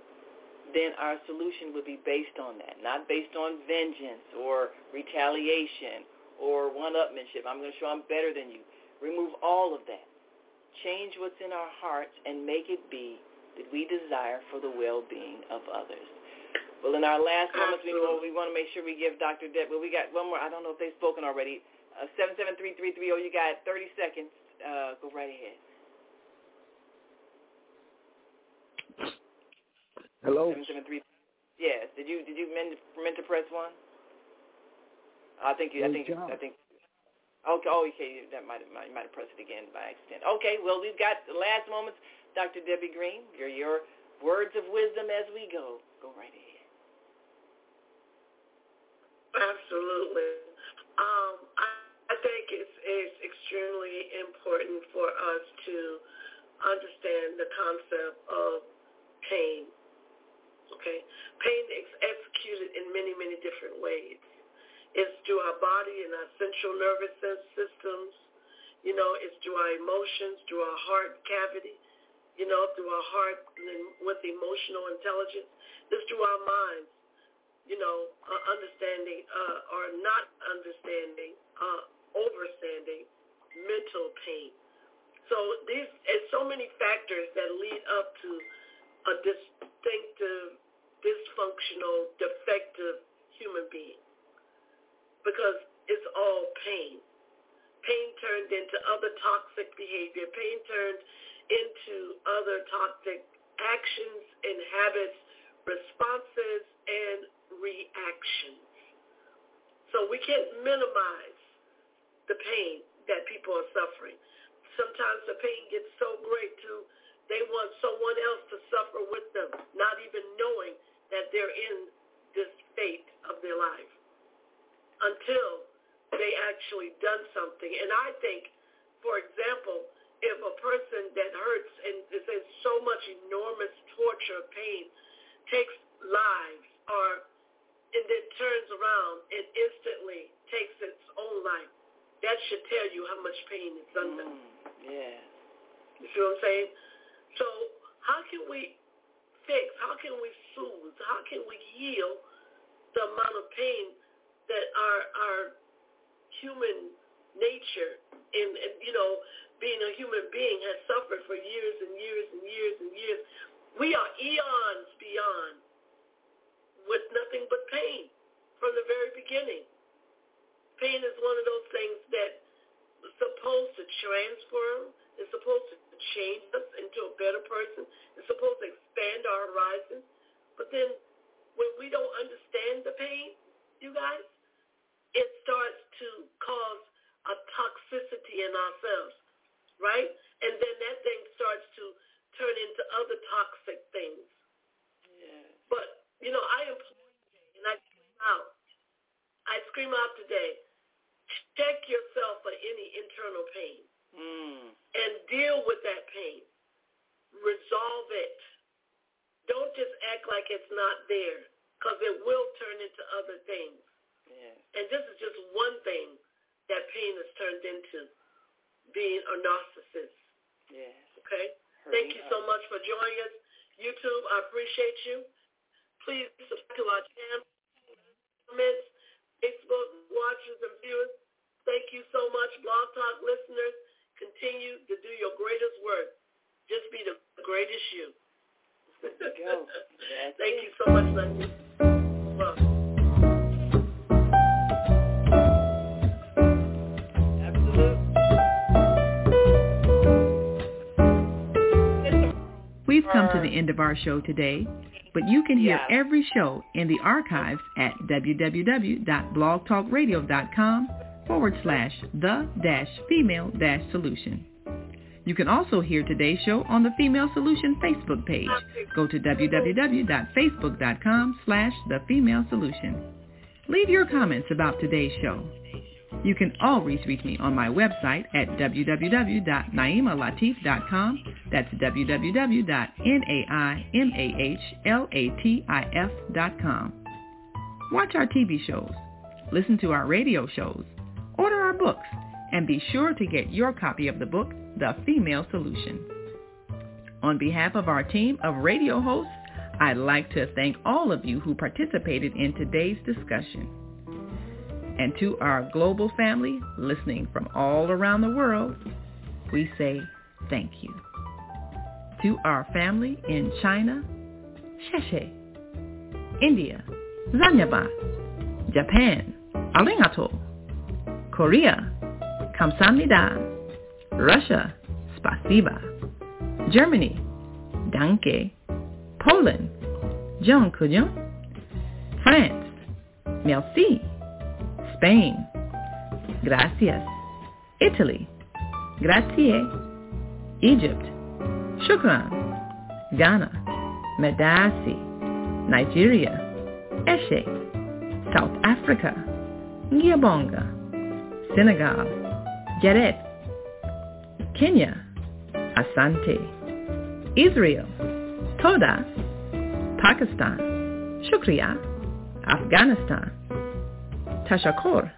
then our solution would be based on that, not based on vengeance or retaliation or one-upmanship. I'm going to show I'm better than you. Remove all of that. Change what's in our hearts and make it be that we desire for the well-being of others. Well, in our last moments, we, well, we want to make sure we give Dr. Deb. Well, we got one more. I don't know if they've spoken already. Uh, seven seven three three three zero. You got thirty seconds. Uh, go right ahead. Hello. Seven seven three. Yes. Did you did you meant meant to press one? I think you. I think. Job. I think. Okay. Oh, okay. That might have might, might have pressed it again by accident. Okay. Well, we've got the last moments. Dr. Debbie Green, your your words of wisdom as we go. Go right ahead. Absolutely. Um, I, I think it's, it's extremely important for us to understand the concept of pain. Okay? Pain is executed in many, many different ways. It's through our body and our central nervous sys- systems. You know, it's through our emotions, through our heart cavity, you know, through our heart with emotional intelligence. It's through our minds you know, uh, understanding uh, or not understanding, uh, overstanding mental pain. So these, and so many factors that lead up to a distinctive, dysfunctional, defective human being. Because it's all pain. Pain turned into other toxic behavior. Pain turned into other toxic actions and habits, responses, and reactions. So we can't minimize the pain that people are suffering. Sometimes the pain gets so great too, they want someone else to suffer with them, not even knowing that they're in this fate of their life until they actually done something. And I think, for example, if a person that hurts and is in so much enormous torture, pain, takes lives or and then turns around and instantly takes its own life, that should tell you how much pain it's under. Mm, yeah. You see what I'm saying? So how can we fix, how can we soothe, how can we heal the amount of pain that our our human nature and, and you know, being a human being has suffered for years and years and years and years. We are eons beyond with nothing but pain from the very beginning. Pain is one of those things that is supposed to transform, it's supposed to change us into a better person, it's supposed to expand our horizons. But then when we don't understand the pain, you guys, it starts to cause a toxicity in ourselves, right? And then that thing starts to turn into other toxic things. Yeah. But, you know, I implore you, and I scream out, I scream out today, check yourself for any internal pain Mm. and deal with that pain. Resolve it. Don't just act like it's not there because it will turn into other things. Yeah. And this is just one thing that pain has turned into, being a narcissist. Yeah. Okay? Hurting Thank you so much for joining us. YouTube, I appreciate you. Please subscribe to our channel, comments, Facebook watchers and viewers. Thank you so much, Blog Talk listeners. Continue to do your greatest work. Just be the greatest you. There you go. That's Thank it. you so much, Leslie. come to the end of our show today, but you can hear Yeah. every show in the archives at www.blogtalkradio.com forward slash the dash female dash solution. You can also hear today's show on the Female Solution Facebook page. Go to www.facebook.com slash the female solution. Leave your comments about today's show. You can always reach me on my website at www.naimalatif.com. That's www.naimalatif.com. Watch our TV shows, listen to our radio shows, order our books, and be sure to get your copy of the book, The Female Solution. On behalf of our team of radio hosts, I'd like to thank all of you who participated in today's discussion. And to our global family listening from all around the world, we say thank you. To our family in China, Sheshe, India, Zanyaba, Japan, Arigato, Korea, Kamsamnida, Russia, Spasiba, Germany, Danke, Poland, John Kujon, France, Merci, Spain, Gracias, Italy, Grazie, Egypt, Shukran, Ghana, Medasi, Nigeria, Eshe, South Africa, Ngiyabonga, Senegal, Jaret, Kenya, Asante, Israel, Toda, Pakistan, Shukriya, Afghanistan, Tashakor,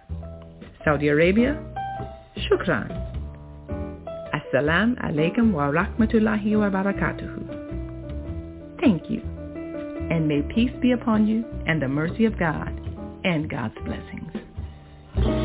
Saudi Arabia, Shukran. Assalamu alaikum wa rahmatullahi wa barakatuhu. Thank you, and may peace be upon you and the mercy of God and God's blessing.